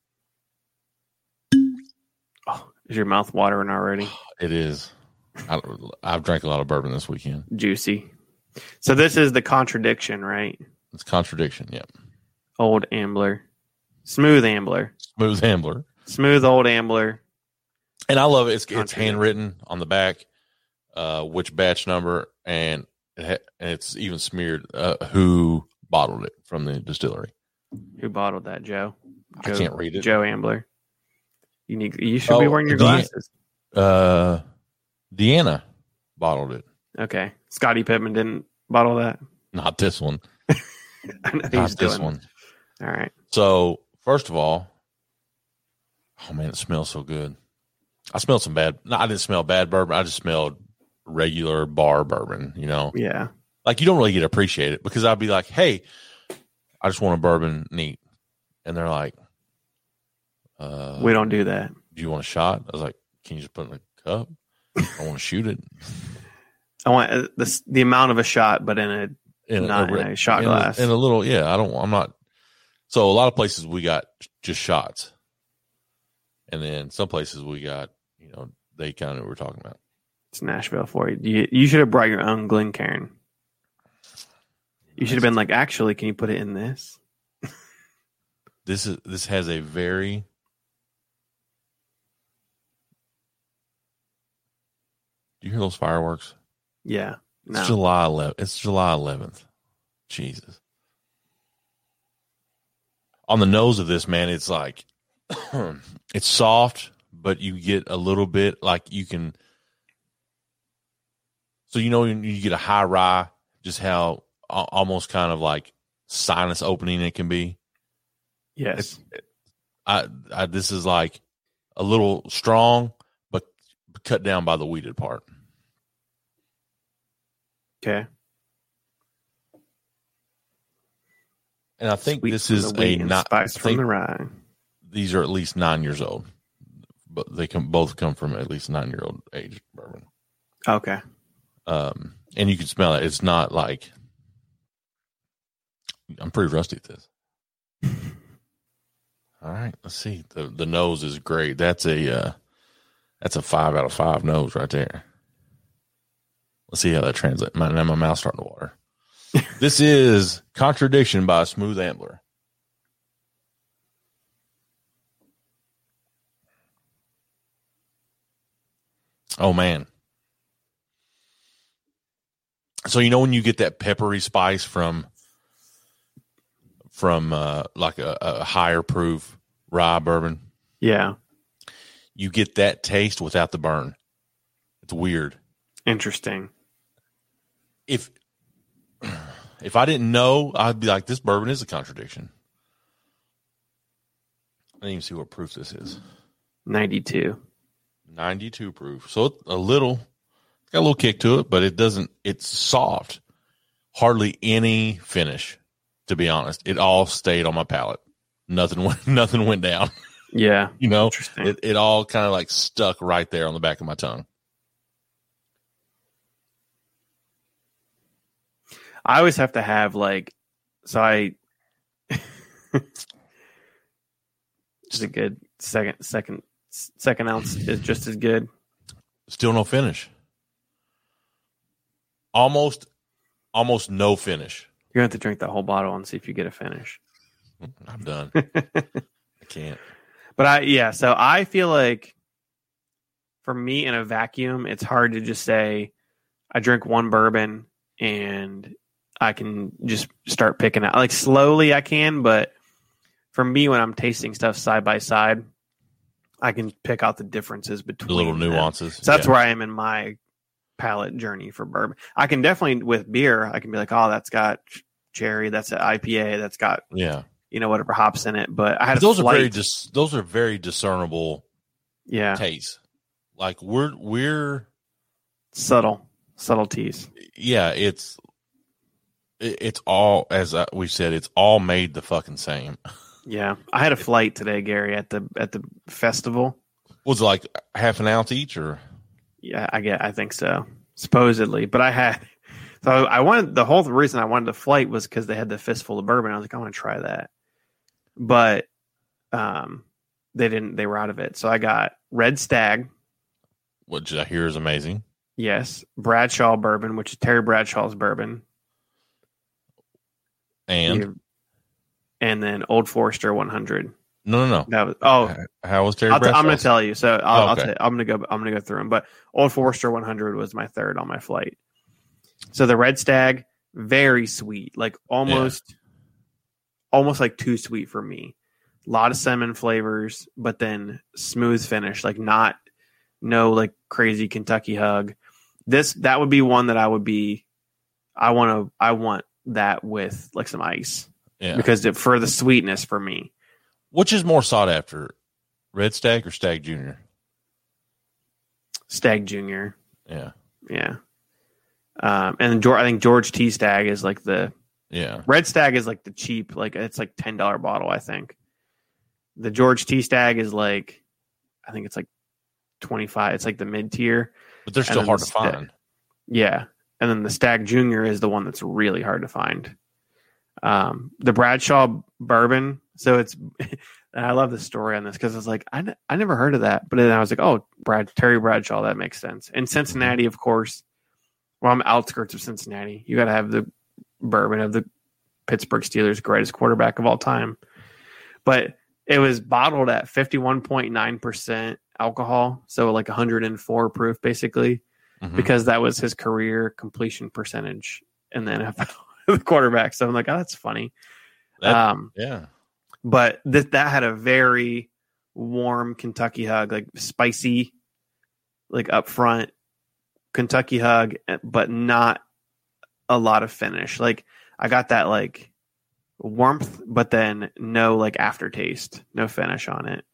Is your mouth watering already? It is. I, I've drank a lot of bourbon this weekend. Juicy. So this is the contradiction, right? It's contradiction. Yep. Old Ambler. Smooth Ambler. Smooth Ambler. Smooth old Ambler. And I love it. It's, it's handwritten on the back, uh, which batch number, and, it ha- and it's even smeared uh, who bottled it from the distillery. Who bottled that, Joe? I can't read it. Joe Ambler. You need you should be Oh, wearing your glasses. Uh, Deanna bottled it, Okay. Scotty Pittman didn't bottle that. not this one. Not this doing one. All right. So first of all, oh man, it smells so good. I smelled some bad. No, I didn't smell bad bourbon. I just smelled regular bar bourbon. You know, Yeah. like you don't really get to appreciate it because I'd be like, "Hey, I just want a bourbon neat," and they're like, uh, we don't do that. do you want a shot?" I was like, "Can you just put it in a cup? I want to shoot it I want uh, the the amount of a shot, but in a in Not in a shot in glass. in a little, yeah. I don't. I'm not. So a lot of places we got just shots, and then some places we got, you know, they kind of were talking about. it's Nashville for you. You, you should have brought your own Glencairn. You should have been like, actually, can you put it in this? This is this has a very Do you hear those fireworks? Yeah. It's July 11th. It's July 11th. Jesus. On the nose of this, man, it's like it's soft, but you get a little bit like you can. So you know when you get a high rye, just how almost kind of like sinus opening it can be. Yes. I, I this is like a little strong, cut down by the wheated part. Okay. And I think Sweet this is a not. spice from the rye. these are at least nine years old, but they can both come from at least nine year old age bourbon. Okay. Um, and you can smell it. It's not like I'm pretty rusty at this. All right, let's see. The the nose is great. That's a uh, that's a five out of five nose right there. Let's see how that translates. My, now my mouth's starting to water. this is Contradiction by Smooth Ambler. Oh man. So you know when you get that peppery spice from from uh like a, a higher proof rye bourbon. Yeah. You get that taste without the burn. It's weird. Interesting. If if I didn't know, I'd be like, this bourbon is a contradiction. I didn't even see what proof this is. 92. 92 proof. So a little, got a little kick to it, but it doesn't, it's soft. Hardly any finish, to be honest. It all stayed on my palate. Nothing went, nothing went down. Yeah. You know, it, it all kind of like stuck right there on the back of my tongue. I always have to have like, so I, just a good second, second, second ounce is just as good. Still no finish. Almost, almost no finish. You're going to have to drink the whole bottle and see if you get a finish. I'm done. I can't. But I, yeah, so I feel like for me in a vacuum, it's hard to just say I drink one bourbon and I can just start picking out. Like slowly I can, but for me, when I'm tasting stuff side by side, I can pick out the differences between The little nuances. So that's Yeah. where I am in my palate journey for bourbon. I can definitely with beer, I can be like, oh, that's got cherry, that's an IPA, that's got Yeah. You know whatever hops in it. But I had a those are very dis- those are very discernible yeah tastes. Like we're we're subtle subtleties. yeah, it's it's all as we said, it's all made the fucking same. Yeah, I had a flight today, Gary, at the at the festival. Was it like half an ounce each, or Yeah, I get. I think so, supposedly. But I had so I wanted the whole reason I wanted the flight was because they had the fistful of bourbon. I was like, I want to try that, but um, they didn't. They were out of it. So I got Red Stag. which I hear is amazing. Yes, Bradshaw bourbon, which is Terry Bradshaw's bourbon, And and then Old Forester 100. no, no, no. That was oh, How was Terry? I'll t- I'm going to tell you. So I'll, Oh, I'll okay. tell I'm going to go. I'm going to go through them. But Old Forester 100 was my third on my flight. So the Red Stag, very sweet, like almost, almost like too sweet for me. A lot of cinnamon flavors, but then smooth finish, like not no like crazy Kentucky hug. This that would be one that I would be. I want to. I want that with like some ice Yeah. because it, for the sweetness for me. Which is more sought after, Red Stag or Stagg Junior? Stagg Junior. Yeah, Yeah. Um, and George, I think George T Stagg is like the yeah, Red Stag is like the cheap, like it's like ten dollar bottle. I think the George T Stagg is like, I think it's like twenty five. It's like the mid tier. but they're still hard the to Stag- find. Yeah, and then the Stagg Junior is the one that's really hard to find. Um, the Bradshaw Bourbon. So it's, and I love the story on this because it's like I, n- I never heard of that, but then I was like, oh, Brad Terry Bradshaw, that makes sense. And Cincinnati, of course. Well, I'm outskirts of Cincinnati. You got to have the bourbon of the Pittsburgh Steelers' greatest quarterback of all time. But it was bottled at 51.9% alcohol, so like 104 proof, basically Mhm. because that was his career completion percentage in the NFL, the quarterback. So I'm like, oh, that's funny. That- um, yeah, but th- that had a very warm Kentucky hug, like spicy, like up front Kentucky hug, but not a lot of finish. Like I got that like warmth, but then no like aftertaste, no finish on it.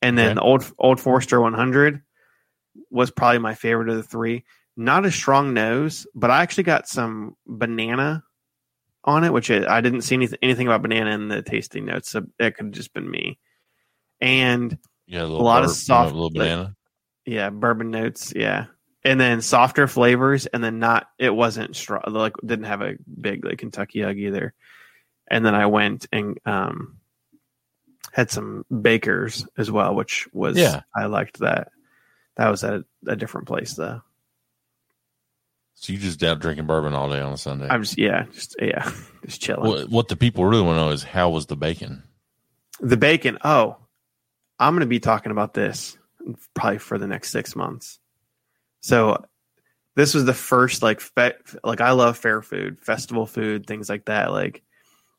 And then Okay. the old old Forester 100 was probably my favorite of the three. Not a strong nose, but I actually got some banana on it, which I I didn't see anything anything about banana in the tasting notes. So it could have just been me. And yeah, a, a lot of soft, a little like- banana. yeah, bourbon notes, yeah, and then softer flavors, and then not it wasn't strong, like didn't have a big like Kentucky hug either. And then I went and um had some bakers as well, which was Yeah. I liked that. That was at a, a different place though. so you just out drinking bourbon all day on a Sunday. I'm just yeah, just yeah, just chilling. what, what the people really want to know is how was the bacon? The bacon. Oh, I'm going to be talking about this probably for the next six months. So this was the first like fe- like I love fair food, festival food, things like that. Like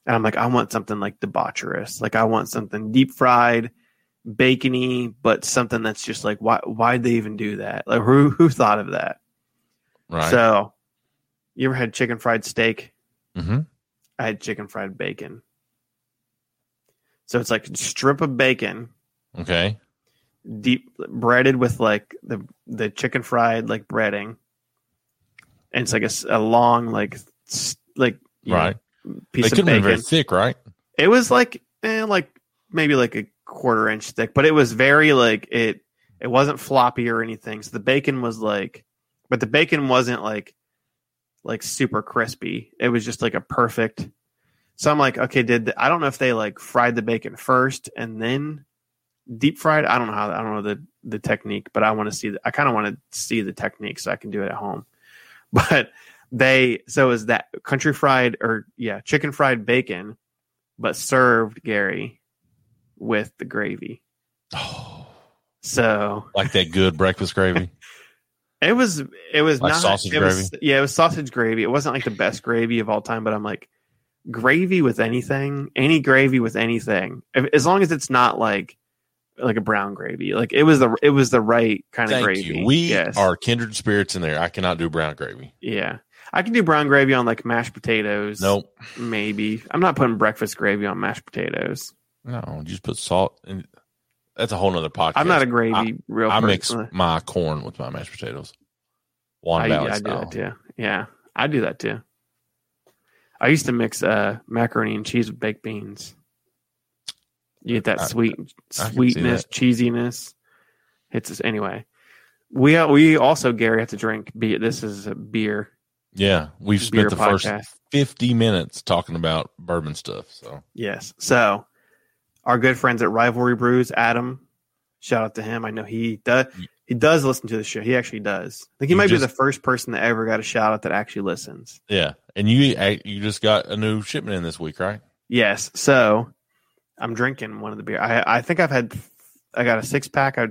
And I'm like, I want something like debaucherous. Like I want something deep fried, bacony, but something that's just like, why why'd they even do that? Like who who thought of that? Right. So you ever had chicken fried steak? hmm I had chicken fried bacon. So it's like a strip of bacon, Okay. Deep breaded with like the the chicken fried like breading, and it's like a long like like Right. know, piece could of have bacon. very thick, right? It was like eh, like maybe like a quarter inch thick, but it was very like it. It wasn't floppy or anything. So the bacon was like, but the bacon wasn't like like super crispy. It was just like a perfect. So I'm like, okay, did the, I don't know if they like fried the bacon first and then deep fried. I don't know how. I don't know the the technique, but I want to see. The, I kind of want to see the technique so I can do it at home. But they so is that country fried or yeah chicken fried bacon, but served Gary with the gravy. Oh, So like that good breakfast gravy. it was it was Like not sausage it was, yeah it was sausage gravy. It wasn't like the best gravy of all time, but I'm like gravy with anything, any gravy with anything, as long as it's not like like a brown gravy. Like it was the it was the right kind of gravy. you. We yes. are kindred spirits in there. I cannot do brown gravy. yeah. I can do brown gravy on like mashed potatoes. Nope. maybe. I'm not putting breakfast gravy on mashed potatoes. No, just put salt and that's a whole nother podcast. I'm not a gravy real. I person. mix my corn with my mashed potatoes. One I, Valley I do style. that too. Yeah, I do that too. I used to mix uh, macaroni and cheese with baked beans. You get that I- sweet I sweetness, cheesiness. It's just, anyway. We uh, we also Gary have to drink. Be this is a beer Yeah, we've beer spent the first 50 minutes talking about bourbon stuff. So Yes. So our good friends at Rivalry Brews, Adam, shout out to him. I know he does. He does listen to the show. He actually does. I think he You might be the first person that ever got a shout out that actually listens. yeah, and you you just got a new shipment in this week, right? Yes. So I'm drinking one of the beer. I I think I've had I got a six pack. I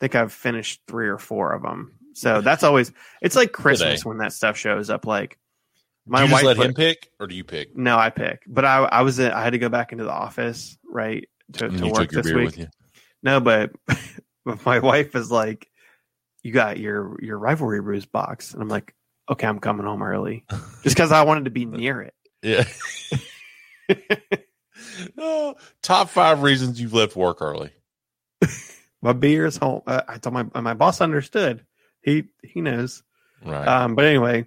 think I've finished three or four of them. So that's always it's like Christmas when that stuff shows up. Like My my do you just wife. let him pick, or do you pick? no, I pick. But I I was I had to go back into the office right to, to work this week. No, but, but my wife is like, "You got your your rivalry brews box," and I'm like, "Okay, I'm coming home early," just because I wanted to be near it. Yeah. oh, top five reasons you've left work early. My beer is home. Uh, I told my my boss understood. He he knows. Right. Um, but anyway,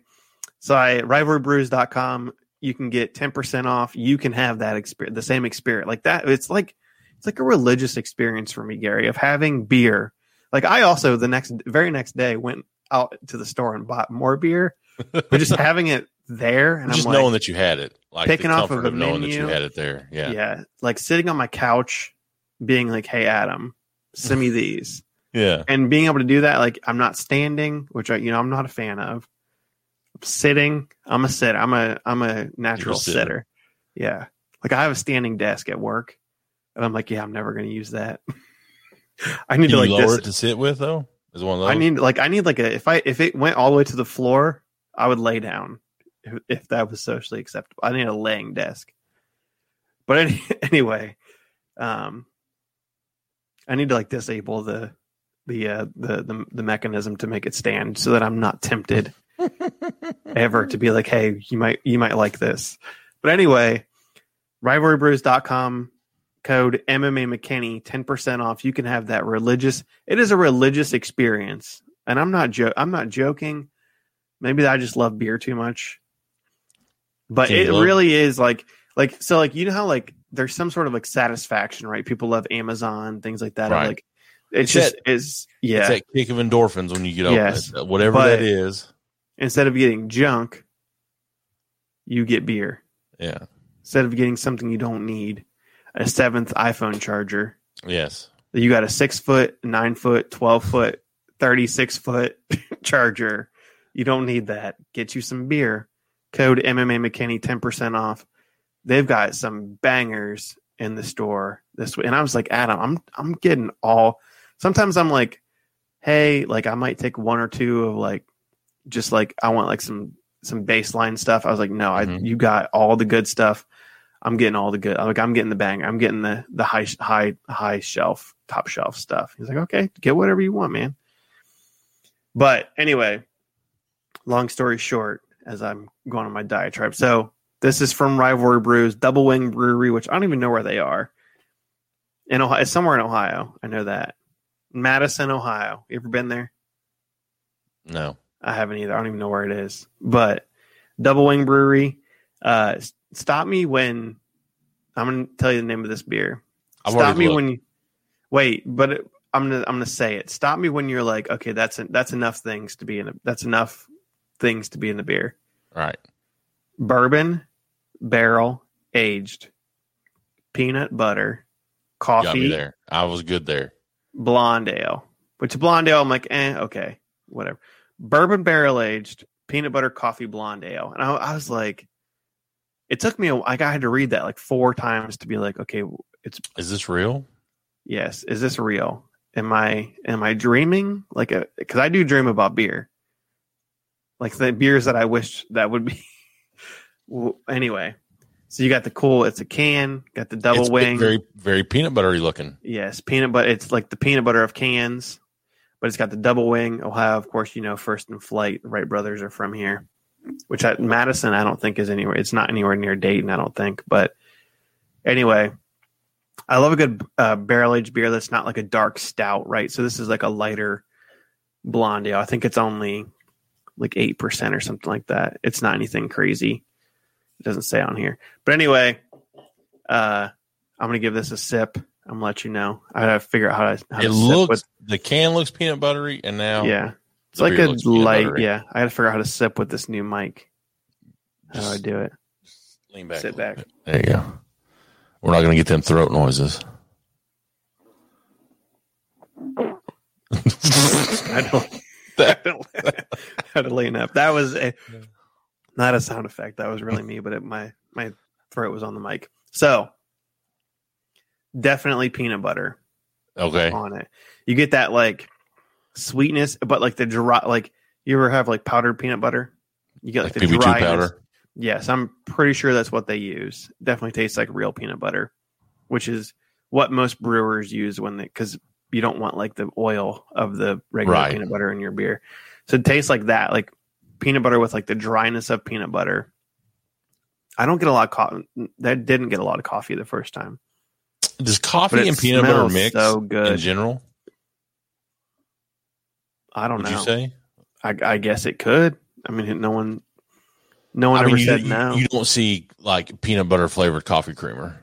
so I rivalrybrews.com. You can get ten percent off. You can have that experience, the same experience like that. It's like it's like a religious experience for me, Gary, of having beer. Like I also the next very next day went out to the store and bought more beer, but just having it there and just I'm like, knowing that you had it, like picking off of a knowing that you had it there. Yeah. yeah, like sitting on my couch, being like, "Hey, Adam, send me these." Yeah. and being able to do that like i'm not standing which i you know i'm not a fan of I'm sitting i'm a sit i'm a i'm a natural sitter. sitter yeah like i have a standing desk at work and i'm like yeah i'm never going to use that i need Can to like lower this it to sit with though? Is one of those? i need like i need like a if i if it went all the way to the floor i would lay down if, if that was socially acceptable. I need a laying desk. But any, anyway um i need to like disable the the uh the, the the mechanism to make it stand so that i'm not tempted ever to be like hey you might you might like this. But anyway rivalrybrews.com code mma mckinney 10% off. You can have that religious it is a religious experience. And i'm not jo- i'm not joking maybe i just love beer too much but it love- really is like like so like you know how like there's some sort of like satisfaction right people love amazon things like that Right. like it's It's just is yeah It's that kick of endorphins when you get Yes. Whatever But- that is. instead of getting junk you get beer Yeah. instead of getting something you don't need a seventh iphone charger Yes. you got a six foot nine foot 12 foot 36 foot charger you don't need that get you some beer code mma mckinney 10% off they've got some bangers in the store this week and i was like adam i'm i'm getting all sometimes i'm like hey like i might take one or two of like just like i want like some some baseline stuff i was like no i Mhm. you got all the good stuff I'm getting all the good. Like I'm getting the bang. I'm getting the the high high high shelf, top shelf stuff. He's like, okay, get whatever you want, man. But anyway, long story short, as I'm going on my diatribe. So this is from Rivalry Brews, Double Wing Brewery, which I don't even know where they are. In Ohio, it's somewhere in Ohio. I know that. Madison, Ohio. You ever been there? No. I haven't either. I don't even know where it is. But Double Wing Brewery. Uh, stop me when I'm going to tell you the name of this beer. I've stop me looked. when you wait, but it, I'm gonna I'm gonna say it. Stop me when you're like, okay, that's that's enough things to be in. A, that's enough things to be in the beer. Right. Bourbon, barrel aged, peanut butter, Got me coffee, there. I was good there. blonde ale. Which blonde ale, I'm like, eh, okay, whatever. Bourbon barrel aged, peanut butter, coffee, blonde ale, and I, I was like, it took me. A, like I had to read that like four times to be like, okay, it's Is this real? yes. Is this real? Am I am I dreaming? Like, because I do dream about beer, like the beers that I wish that would be. well, anyway, so you got the cool. It's a can. Got the double It's wing. Very, very peanut buttery looking. Yes, peanut butter. It's like the peanut butter of cans, but it's got the double wing. Ohio, of course, you know, first in flight. The Wright brothers are from here, which at Madison, I don't think is anywhere. It's not anywhere near Dayton, I don't think. But anyway, I love a good uh, barrel aged beer that's not like a dark stout, right? So this is like a lighter blonde ale. I think it's only like eight percent or something like that. It's not anything crazy. It doesn't say on here, but anyway, uh, I'm gonna give this a sip. I'm gonna let you know. I gotta figure out how to. How It to sip looks with, the can looks peanut buttery, and now yeah. It's like a light. buttery. Yeah, I gotta figure out how to sip with this new mic. How do I do it? lean back. Sit back. bit. There you go. We're not going to get them throat noises. I don't. Don't. how to lean up. That was a not a sound effect. That was really me, but it, my my throat was on the mic. So definitely peanut butter. Okay. on it. You get that like sweetness, but like the dry, like you ever have like powdered peanut butter? You get like, Like the PB2 dryness. powder. Yes, I'm pretty sure that's what they use. Definitely tastes like real peanut butter, which is what most brewers use when they because you don't want like the oil of the regular Right. peanut butter in your beer. So it tastes like that, like peanut butter with like the dryness of peanut butter. I don't get a lot of coffee. That didn't get a lot of coffee the first time. Does coffee and peanut butter mix so good. in general? I don't Would know. you say? I, I guess it could. I mean, no one, no one I ever mean, you, said you- no. you don't see like peanut butter flavored coffee creamer.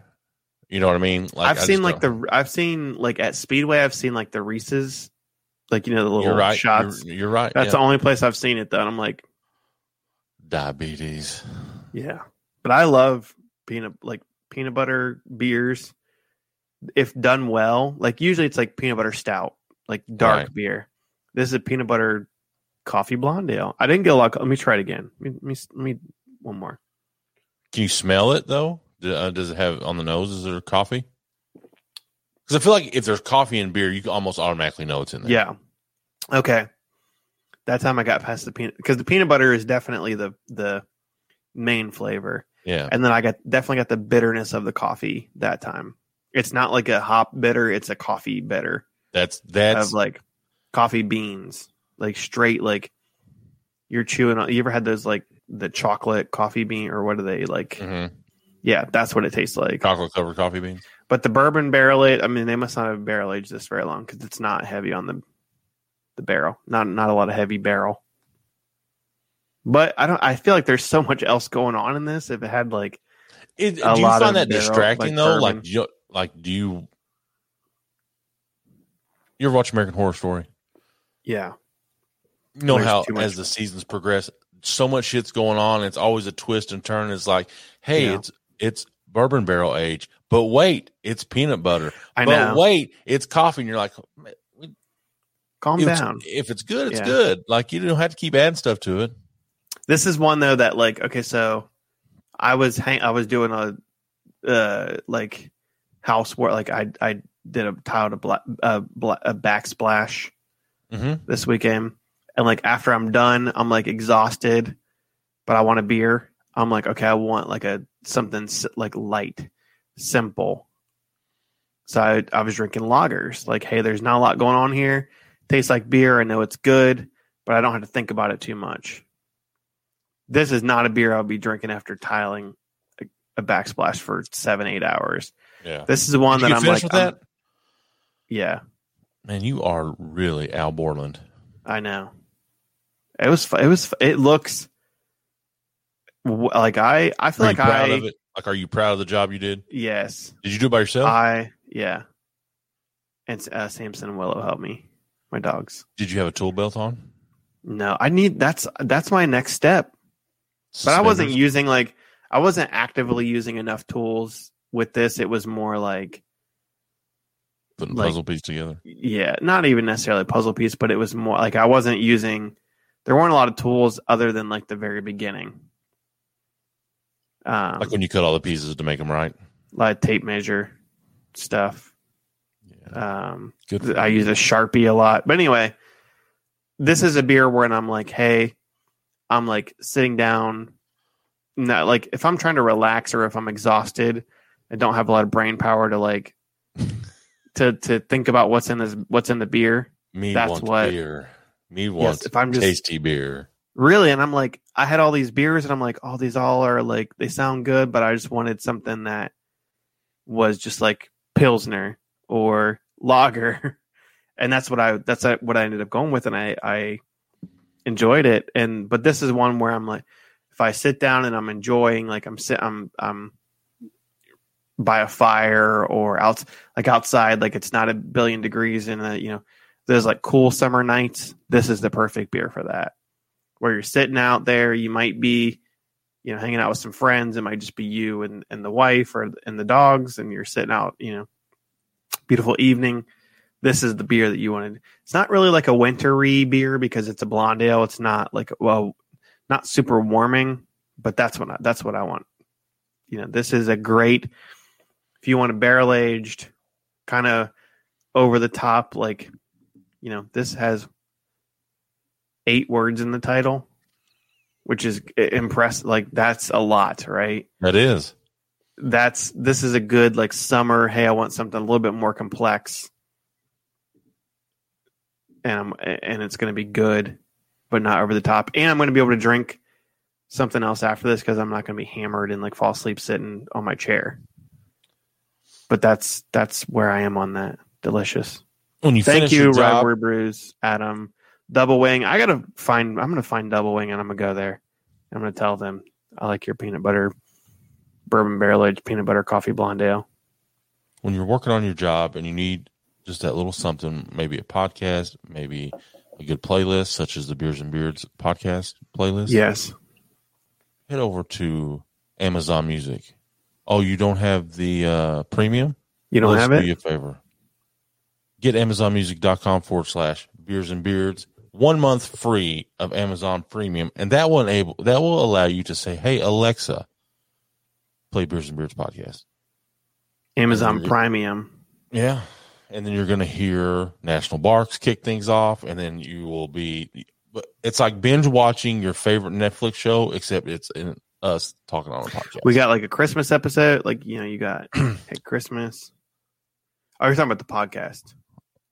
You know what I mean? Like I've I seen like don't- the, I've seen like at Speedway, I've seen like the Reese's, like you know the little You're right. shots. You're, you're right. That's yeah. the only place I've seen it though. And I'm like, diabetes. yeah, but I love peanut like peanut butter beers. If done well, like usually it's like peanut butter stout, like dark Right. beer. This is a peanut butter coffee blonde ale. I didn't get a lot. Let me try it again. Let me, let me, let me one more. Can you smell it though? Uh, does it have on the nose? Is there coffee? Because I feel like if there's coffee in beer, you almost automatically know it's in there. Yeah. Okay. That time I got past the peanut because the peanut butter is definitely the the main flavor, yeah. and then I got definitely got the bitterness of the coffee that time. It's not like a hop bitter; it's a coffee bitter That's that's of like coffee beans, like straight like you're chewing on. You ever had those like the chocolate coffee bean or what are they like? mhm. Yeah, that's what it tastes like. chocolate covered coffee beans. But the bourbon barrel aged, I mean, they must not have barrel aged this very long because it's not heavy on the the barrel. Not not a lot of heavy barrel. But I don't. I feel like there's so much else going on in this. If it had like, It, do you find that barrel, distracting like though? Like, bourbon. you, like do you? You ever watch American Horror Story? yeah, You know There's how as the seasons progress, so much shit's going on. It's always a twist and turn. It's like, hey, Yeah. it's it's bourbon barrel age, but wait, it's peanut butter. I but know. wait, it's coffee, and you're like, Calm if it's, down. if it's good, it's Yeah. good. Like you don't have to keep adding stuff to it. This is one though that like okay, so I was hang- I was doing a uh like housework. Like I I did a tiled a black a, bla- a backsplash Mm-hmm. this weekend, and like after I'm done, I'm like exhausted, but I want a beer. I'm like, okay, I want like a something like light, simple. So I, I was drinking lagers. Like, hey, there's not a lot going on here. Tastes like beer. I know it's good, but I don't have to think about it too much. This is not a beer I'll be drinking after tiling a, a backsplash for seven, eight hours. Yeah. This is the one Did that you I'm finish like, with I'm- that? yeah, Man, you are really Al Borland. I know. It was. It was. It looks w- like I. I feel like I. of it? Like, are you proud of the job you did? Yes, Did you do it by yourself? I. Yeah, and uh, Samson and Willow helped me. My dogs. did you have a tool belt on? No, I need. That's that's my next step. But I wasn't using like I wasn't actively using enough tools with this. It was more like putting like- puzzle piece together. yeah, not even necessarily a puzzle piece, but it was more like I wasn't using. There weren't a lot of tools other than like the very beginning. Um, Like when you cut all the pieces to make them right. like tape measure stuff. Yeah. Um, Good. I use a sharpie a lot, but anyway, this is a beer where I'm like, hey, I'm like sitting down. Not like if I'm trying to relax or if I'm exhausted, I don't have a lot of brain power to like to to think about what's in this what's in the beer. Me that's wants what- beer. Me wants if I'm just- tasty beer. Really, and I'm like, I had all these beers, and I'm like, oh, these all are like they sound good, but I just wanted something that was just like pilsner or lager, and that's what I that's what I ended up going with, and I I enjoyed it, and but this is one where I'm like, if I sit down and I'm enjoying, like I'm sit I'm I'm by a fire or out like outside, like it's not a billion degrees and uh, you know there's like cool summer nights. This is the perfect beer for that where you're sitting out there. You might be, you know, hanging out with some friends. It might just be you and, and the wife or and the dogs, and you're sitting out, you know, beautiful evening. This is the beer that you wanted. It's not really like a wintry beer because it's a blonde ale. It's not like well, not super warming, but that's what I, that's what I want. You know, this is a great if you want a barrel aged, kind of over the top, like you know, this has eight words in the title, which is impressive. Like that's a lot, right? That is. That's this is a good like summer. Hey, I want something a little bit more complex, and I'm, and it's going to be good, but not over the top. And I'm going to be able to drink something else after this because I'm not going to be hammered and like fall asleep sitting on my chair. But that's that's where I am on that. Delicious. When you Thank you, Rivalry Brews, Adam. Double Wing. I gotta find. I'm gonna find Double Wing, and I'm gonna go there. I'm gonna tell them I like your peanut butter, bourbon barrel aged peanut butter coffee blonde ale. when you're working on your job and you need just that little something, maybe a podcast, maybe a good playlist, such as the Beers and Beards podcast playlist, Yes. head over to Amazon Music. Oh, you don't have the uh, premium? You don't Let's have do it. you a favor. Get AmazonMusic.com forward slash Beers and Beards. One month free of Amazon Premium, and that will enable that will allow you to say, "Hey Alexa, play Beers and Beards podcast." Amazon. Premium. Yeah. And then you're going to hear National Barks kick things off. And then you will be, but it's like binge watching your favorite Netflix show, except it's in us talking on a podcast. We got like a Christmas episode. Like you know, you got at Christmas. Oh, you're talking about the podcast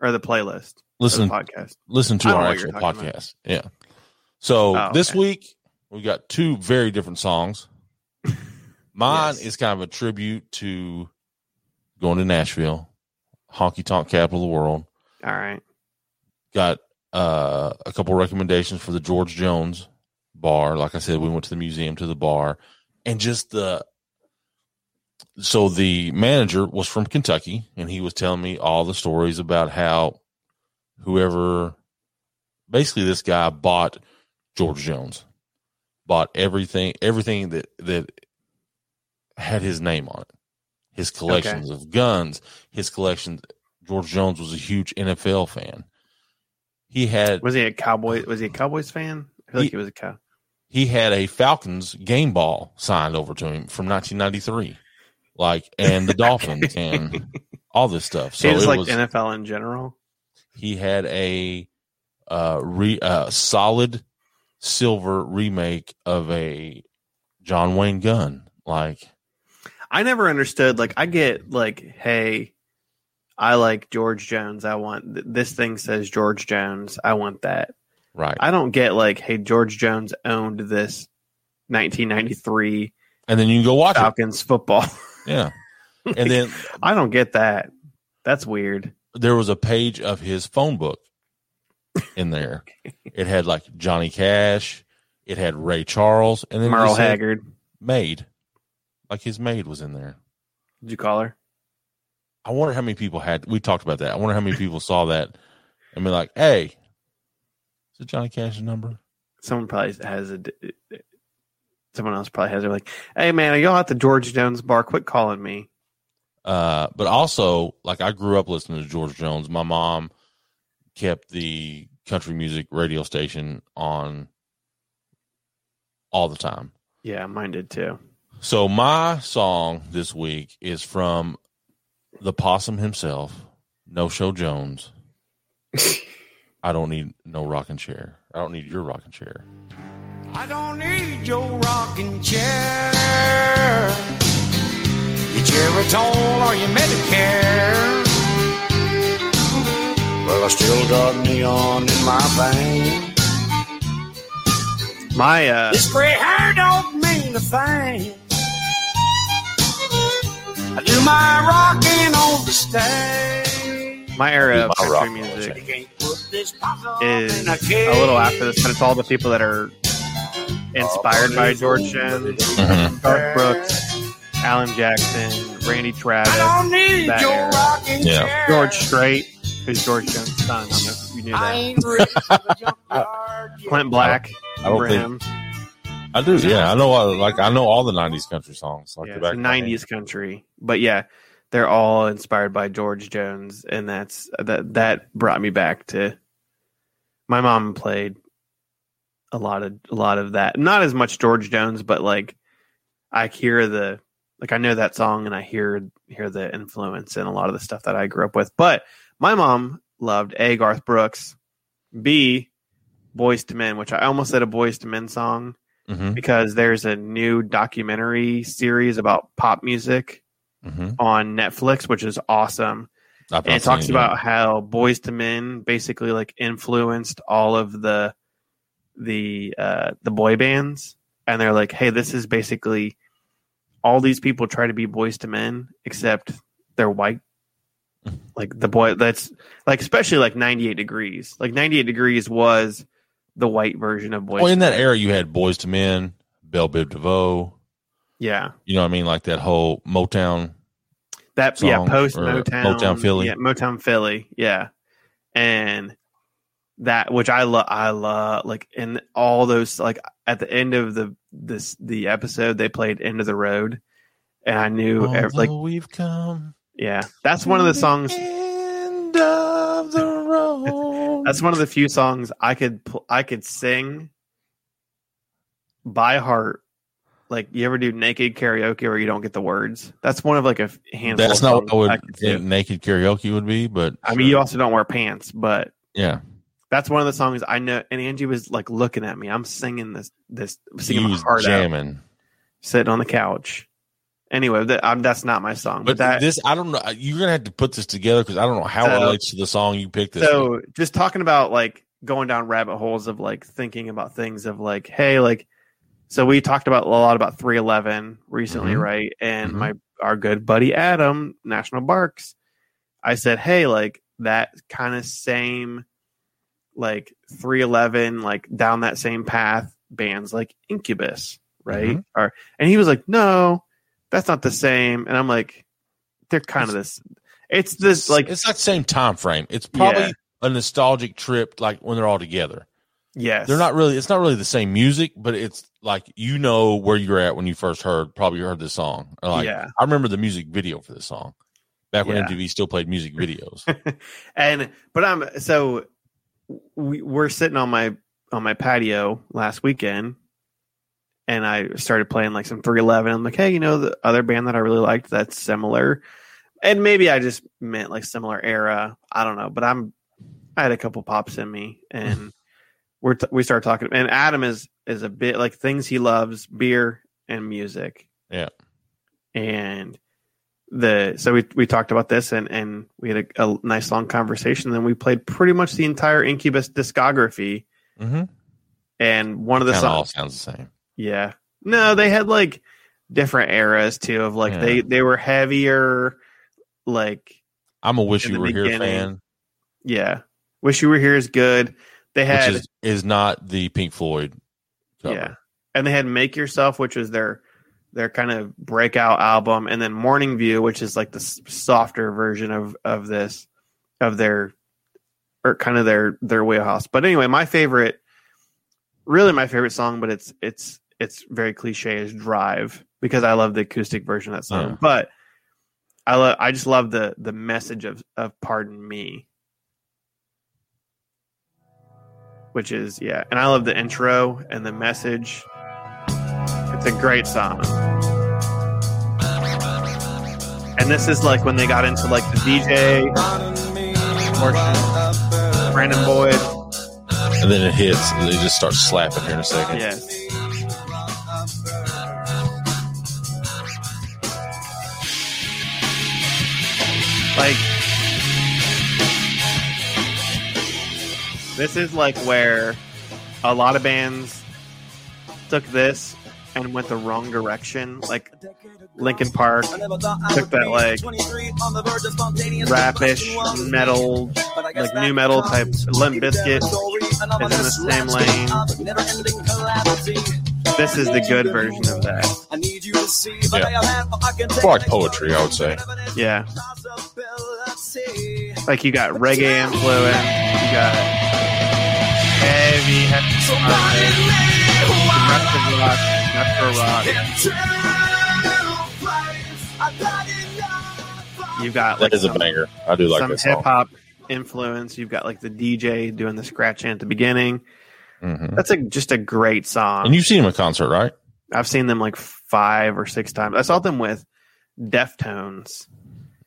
or the playlist? Listen, podcast. listen to our know what you're actual talking about. podcast. Yeah. So Oh, this okay. week we got two very different songs. Mine Yes. is kind of a tribute to going to Nashville, honky tonk capital of the world. All right. got uh, a couple recommendations for the George Jones bar. Like I said, we went to the museum to the bar, and just the so the manager was from Kentucky, and he was telling me all the stories about how whoever basically this guy bought George Jones, bought everything, everything that that had his name on it, his collections of guns, his collections. George Jones was a huge NFL fan. He had Was he a Cowboy? Was he a Cowboys fan? I feel He- like he was a cow. he had a Falcons game ball signed over to him from 1993, like and the Dolphins and all this stuff. So he just it like was NFL in general. He had a uh, re uh, solid silver remake of a John Wayne gun. Like, I never understood. Like, I get like, hey, I like George Jones. I want th- this thing says George Jones. I want that. right. I don't get like, hey, George Jones owned this 1993 and then you can go watch Falcons football. it. Yeah. And then I don't get that. That's weird. There was a page of his phone book in there. It had like Johnny Cash, it had Ray Charles, and then it Merle Haggard. maid. Like his maid was in there. Did you call her? I wonder how many people had. We talked about that. I wonder how many people saw that and be like, "Hey, is it Johnny Cash's number?" Someone probably has a. Someone else probably has. They're like, hey man, are y'all at the George Jones bar? Quit calling me. Uh, but also, like I grew up listening to George Jones. My mom kept the country music radio station on all the time. Yeah, mine did too. So my song this week is from the possum himself, No Show Jones. I don't need no rocking chair. I don't need your rocking chair. I don't need your rocking chair, your Geritol or your Medicare. Well, I still got neon in my vein. My uh, This gray hair don't mean a thing. I do my rocking on the stage. my era of My rock country music You can't put this possum is a a little after this, but it's all the people that are inspired by George Jones, Mhm. Garth Brooks, Alan Jackson, Randy I Travis, don't need that your rocking Yeah. chair. George Strait, who's George Jones' son. I don't know if you knew I that. ain't ready for the junkyard yet. Clint Black, I don't think- I do. Yeah, I know. Like I know all the '90s country songs. Like Yeah, the it's back a of my hand. '90s country, but yeah, they're all inspired by George Jones, and that's that. That brought me back to my mom played a lot of a lot of that. Not as much George Jones, but like I hear the like I know that song, and I hear hear the influence in a lot of the stuff that I grew up with. But my mom loved a Garth Brooks, b Boyz II Men, which I almost said a Boyz II Men song Mhm, because there's a new documentary series about pop music mhm. on Netflix, which is awesome. And it talks yet. about how Boyz II Men basically like influenced all of the the uh the boy bands. And they're like, hey, this is basically all these people try to be Boyz II Men, except they're white. like the boy that's like especially like 98 degrees. Like 98 degrees was the white version of boys. Well, in that Men. era, you had Boyz II Men, Belle Biv DeVoe. Yeah. You know what I mean? Like that whole Motown. That yeah, post motown Motown Philly. yeah, Motown Philly, yeah, and that which I love, I love like in all those like at the end of the this the episode they played "End of the Road," and I knew ev- like we've come. yeah, that's one of the songs. End of the road. That's one of the few songs I could pl- I could sing by heart. Like you ever do naked karaoke where you don't get the words? That's one of like a handful. That's of not what I would could think naked karaoke would be, but I mean, you also don't wear pants, but yeah, That's one of the songs I know. And Angie was like looking at me. I'm singing this, this singing he my heart out, sitting on the couch. Anyway, that, um, that's not my song. But, But that this, I don't know. You're gonna have to put this together because I don't know how it relates to the song you picked. This week. so just talking about like going down rabbit holes of like thinking about things of like, hey, like, so we talked about a lot about 311 recently, Mhm. right? And Mhm. my our good buddy Adam, National Barks, I said, hey, like that kind of same, like 311, like down that same path, bands like Incubus, right? Mhm. Or and he was like, no, that's not the same. And I'm like, they're kind of this. It's this like it's the same time frame. It's probably Yeah. a nostalgic trip, like when they're all together. yes, They're not really. It's not really the same music, but it's like you know where you're at when you first heard probably heard this song. Like Yeah. I remember the music video for this song back when Yeah. MTV still played music videos. and but I'm so we we're sitting on my on my patio last weekend and I started playing like some 311 I'm like hey you know the other band that I really liked that's similar and maybe I just meant like similar era I don't know but I'm I had a couple pops in me and we're t- we started talking and Adam is is a bit like things he loves beer and music. Yeah. And the so we we talked about this and and we had a, a nice long conversation. Then we played pretty much the entire Incubus discography. Mm-hmm. And one of the Kind of all songs, sounds the same. yeah, no, they had like different eras too. Of like Yeah. they they were heavier, like I'm a Wish You Were Here fan, yeah. Wish you were here is good. They had which is, is not the Pink Floyd cover. Yeah. And they had Make Yourself, which was their their kind of breakout album, and then Morning View, which is like the s- softer version of of this of their or kind of their their wheelhouse. But anyway, my favorite really my favorite song, but it's it's it's very cliche is Drive because I love the acoustic version of that song. Oh, yeah. But I love I just love the the message of of Pardon Me. Which is yeah, and I love the intro and the message. It's a great song. And this is like when they got into like the DJ portion. Brandon Boyd. And then it hits, and they just start slapping here in a second. Yes. Like this is like where a lot of bands took this and went the wrong direction. Like Linkin Park took that like rapish metal, like new metal type. Limp Bizkit is in the same lane. This is the good version of that. It's more like poetry, I would say. Yeah. Like you got reggae influence, you got heavy, heavy progressive rock, metro rock. You've got like That is a banger. I do like some hip hop influence. You've got like the DJ doing the scratch at the beginning. hmm That's a just a great song. And you've seen them in concert, right? I've seen them like five or six times. I saw them with Deftones,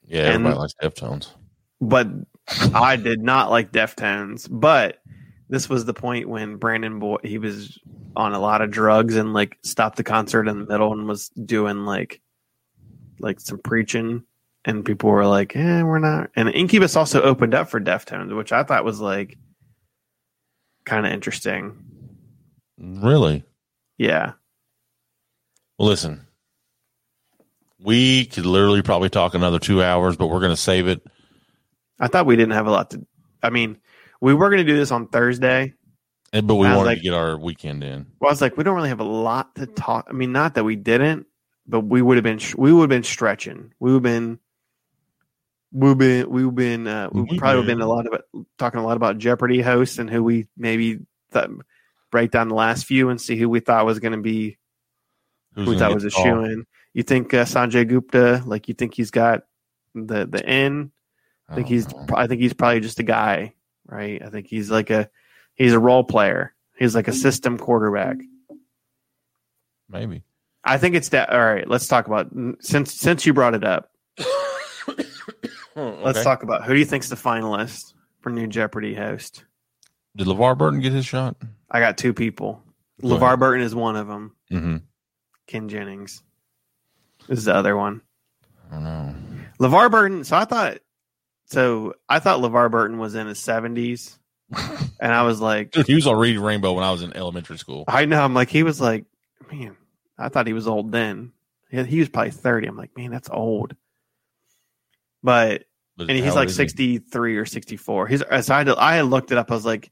Yeah, And- everybody likes Deftones. but I did not like Deftones. But this was the point when Brandon Boy he was on a lot of drugs and like stopped the concert in the middle and was doing like like some preaching, and people were like, "Eh, we're not." And Incubus also opened up for Deftones, which I thought was like kind of interesting. Really? Yeah, Well, listen, we could literally probably talk another two hours, but we're going to save it. I thought we didn't have a lot to. I mean, we were going to do this on Thursday. And- But we I wanted like- to get our weekend in. Well, I was like, we don't really have a lot to talk. I mean, not that we didn't, but we would have been we would have been stretching. We would have been we've been we've been uh, we probably have been a lot about talking a lot about Jeopardy hosts and who we maybe thought, break down the last few and see who we thought was going to be Who's who we thought was a shoe in. You think uh, Sanjay Gupta? Like you think he's got the the in? I think don't he's know. I think he's probably just a guy, right? I think he's like a he's a role player. He's like a system quarterback. maybe. I think it's that. All right, let's talk about since since you brought it up. Let's talk about who do you think's the finalist for new Jeopardy host? Did LeVar Burton get his shot? I got two people. Go LeVar ahead. Burton is one of them. Mm-hmm. Ken Jennings is the other one. I don't know. LeVar Burton. So I thought. So I thought LeVar Burton was in his seventies, and I was like, Dude, he was Reading Rainbow when I was in elementary school. I know. I'm like, he was like, man, I thought he was old then. He, he was probably 30. I'm like, man, that's old. But But and he's like he? 63 or 64. He's uh, so I had, to, I had looked it up. I was like,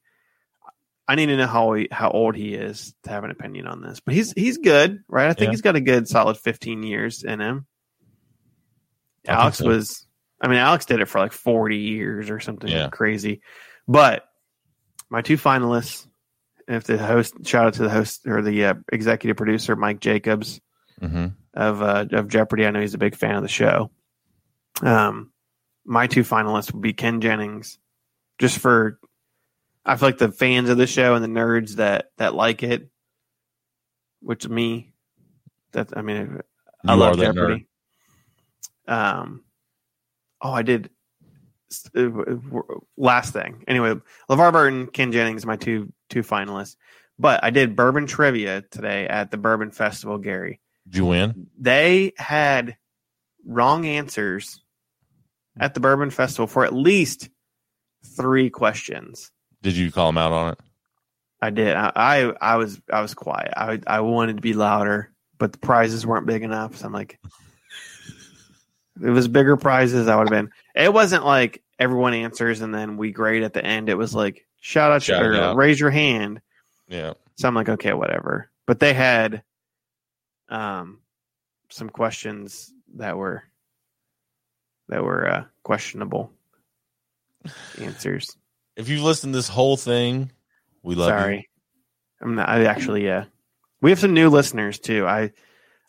I need to know how he, how old he is to have an opinion on this. But he's he's good, right? I think Yeah. he's got a good solid 15 years in him. I Alex so. was, I mean, Alex did it for like 40 years or something Yeah. crazy. But my two finalists, if the host, shout out to the host or the uh, executive producer, Mike Jacobs Mhm. of uh, of Jeopardy. I know he's a big fan of the show. Um, my two finalists would be Ken Jennings, just for I feel like the fans of the show and the nerds that that like it, which me, that I mean, I You love Jeopardy. Um, oh, I did. uh, Last thing, anyway, LeVar Burton, Ken Jennings, my two two finalists. But I did bourbon trivia today at the Bourbon Festival, Gary. Did you win? They had wrong answers at the Bourbon Festival for at least three questions. Did you call them out on it? I did. I, I, I was I was quiet. I I wanted to be louder, but the prizes weren't big enough. So I'm like, it was bigger prizes, I would have been. It wasn't like everyone answers and then we grade at the end. It was like shout out Shout or out. raise your hand. Yeah. So I'm like, okay, whatever. But they had um some questions that were that were uh, questionable answers. If you've listened to this whole thing, we love you. Sorry, I'm not. I actually, yeah, we have some new listeners too. I,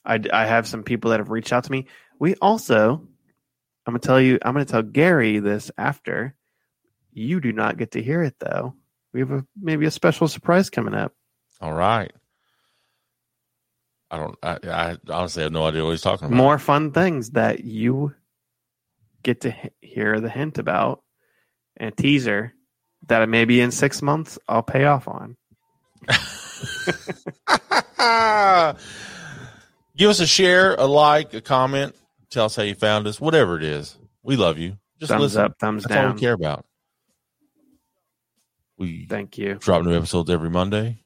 I, I have some people that have reached out to me. We also, I'm gonna tell you, I'm gonna tell Gary this after. You do not get to hear it though. We have a maybe a special surprise coming up. All right. I don't. I, I honestly have no idea what he's talking about. More fun things that you get to hear the hint about, and teaser that maybe in six months I'll pay off on. Give us a share, a like, a comment. Tell us how you found us. Whatever it is, we love you. Just thumbs listen. up, thumbs That's all we care about. We Thank you. drop new episodes every Monday.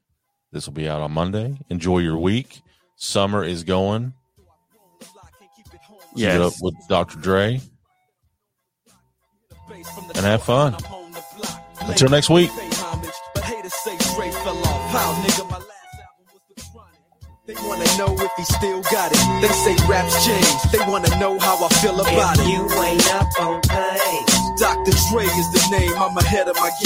This will be out on Monday. Enjoy your week. Summer is going. Keep it up Yes. with Dr. Dre. And have fun. Until next week. They wanna know if he still got it. They say raps change. They wanna know how I feel about If it. you ain't up on things. Dr. Dre is the name. I'm ahead of my game.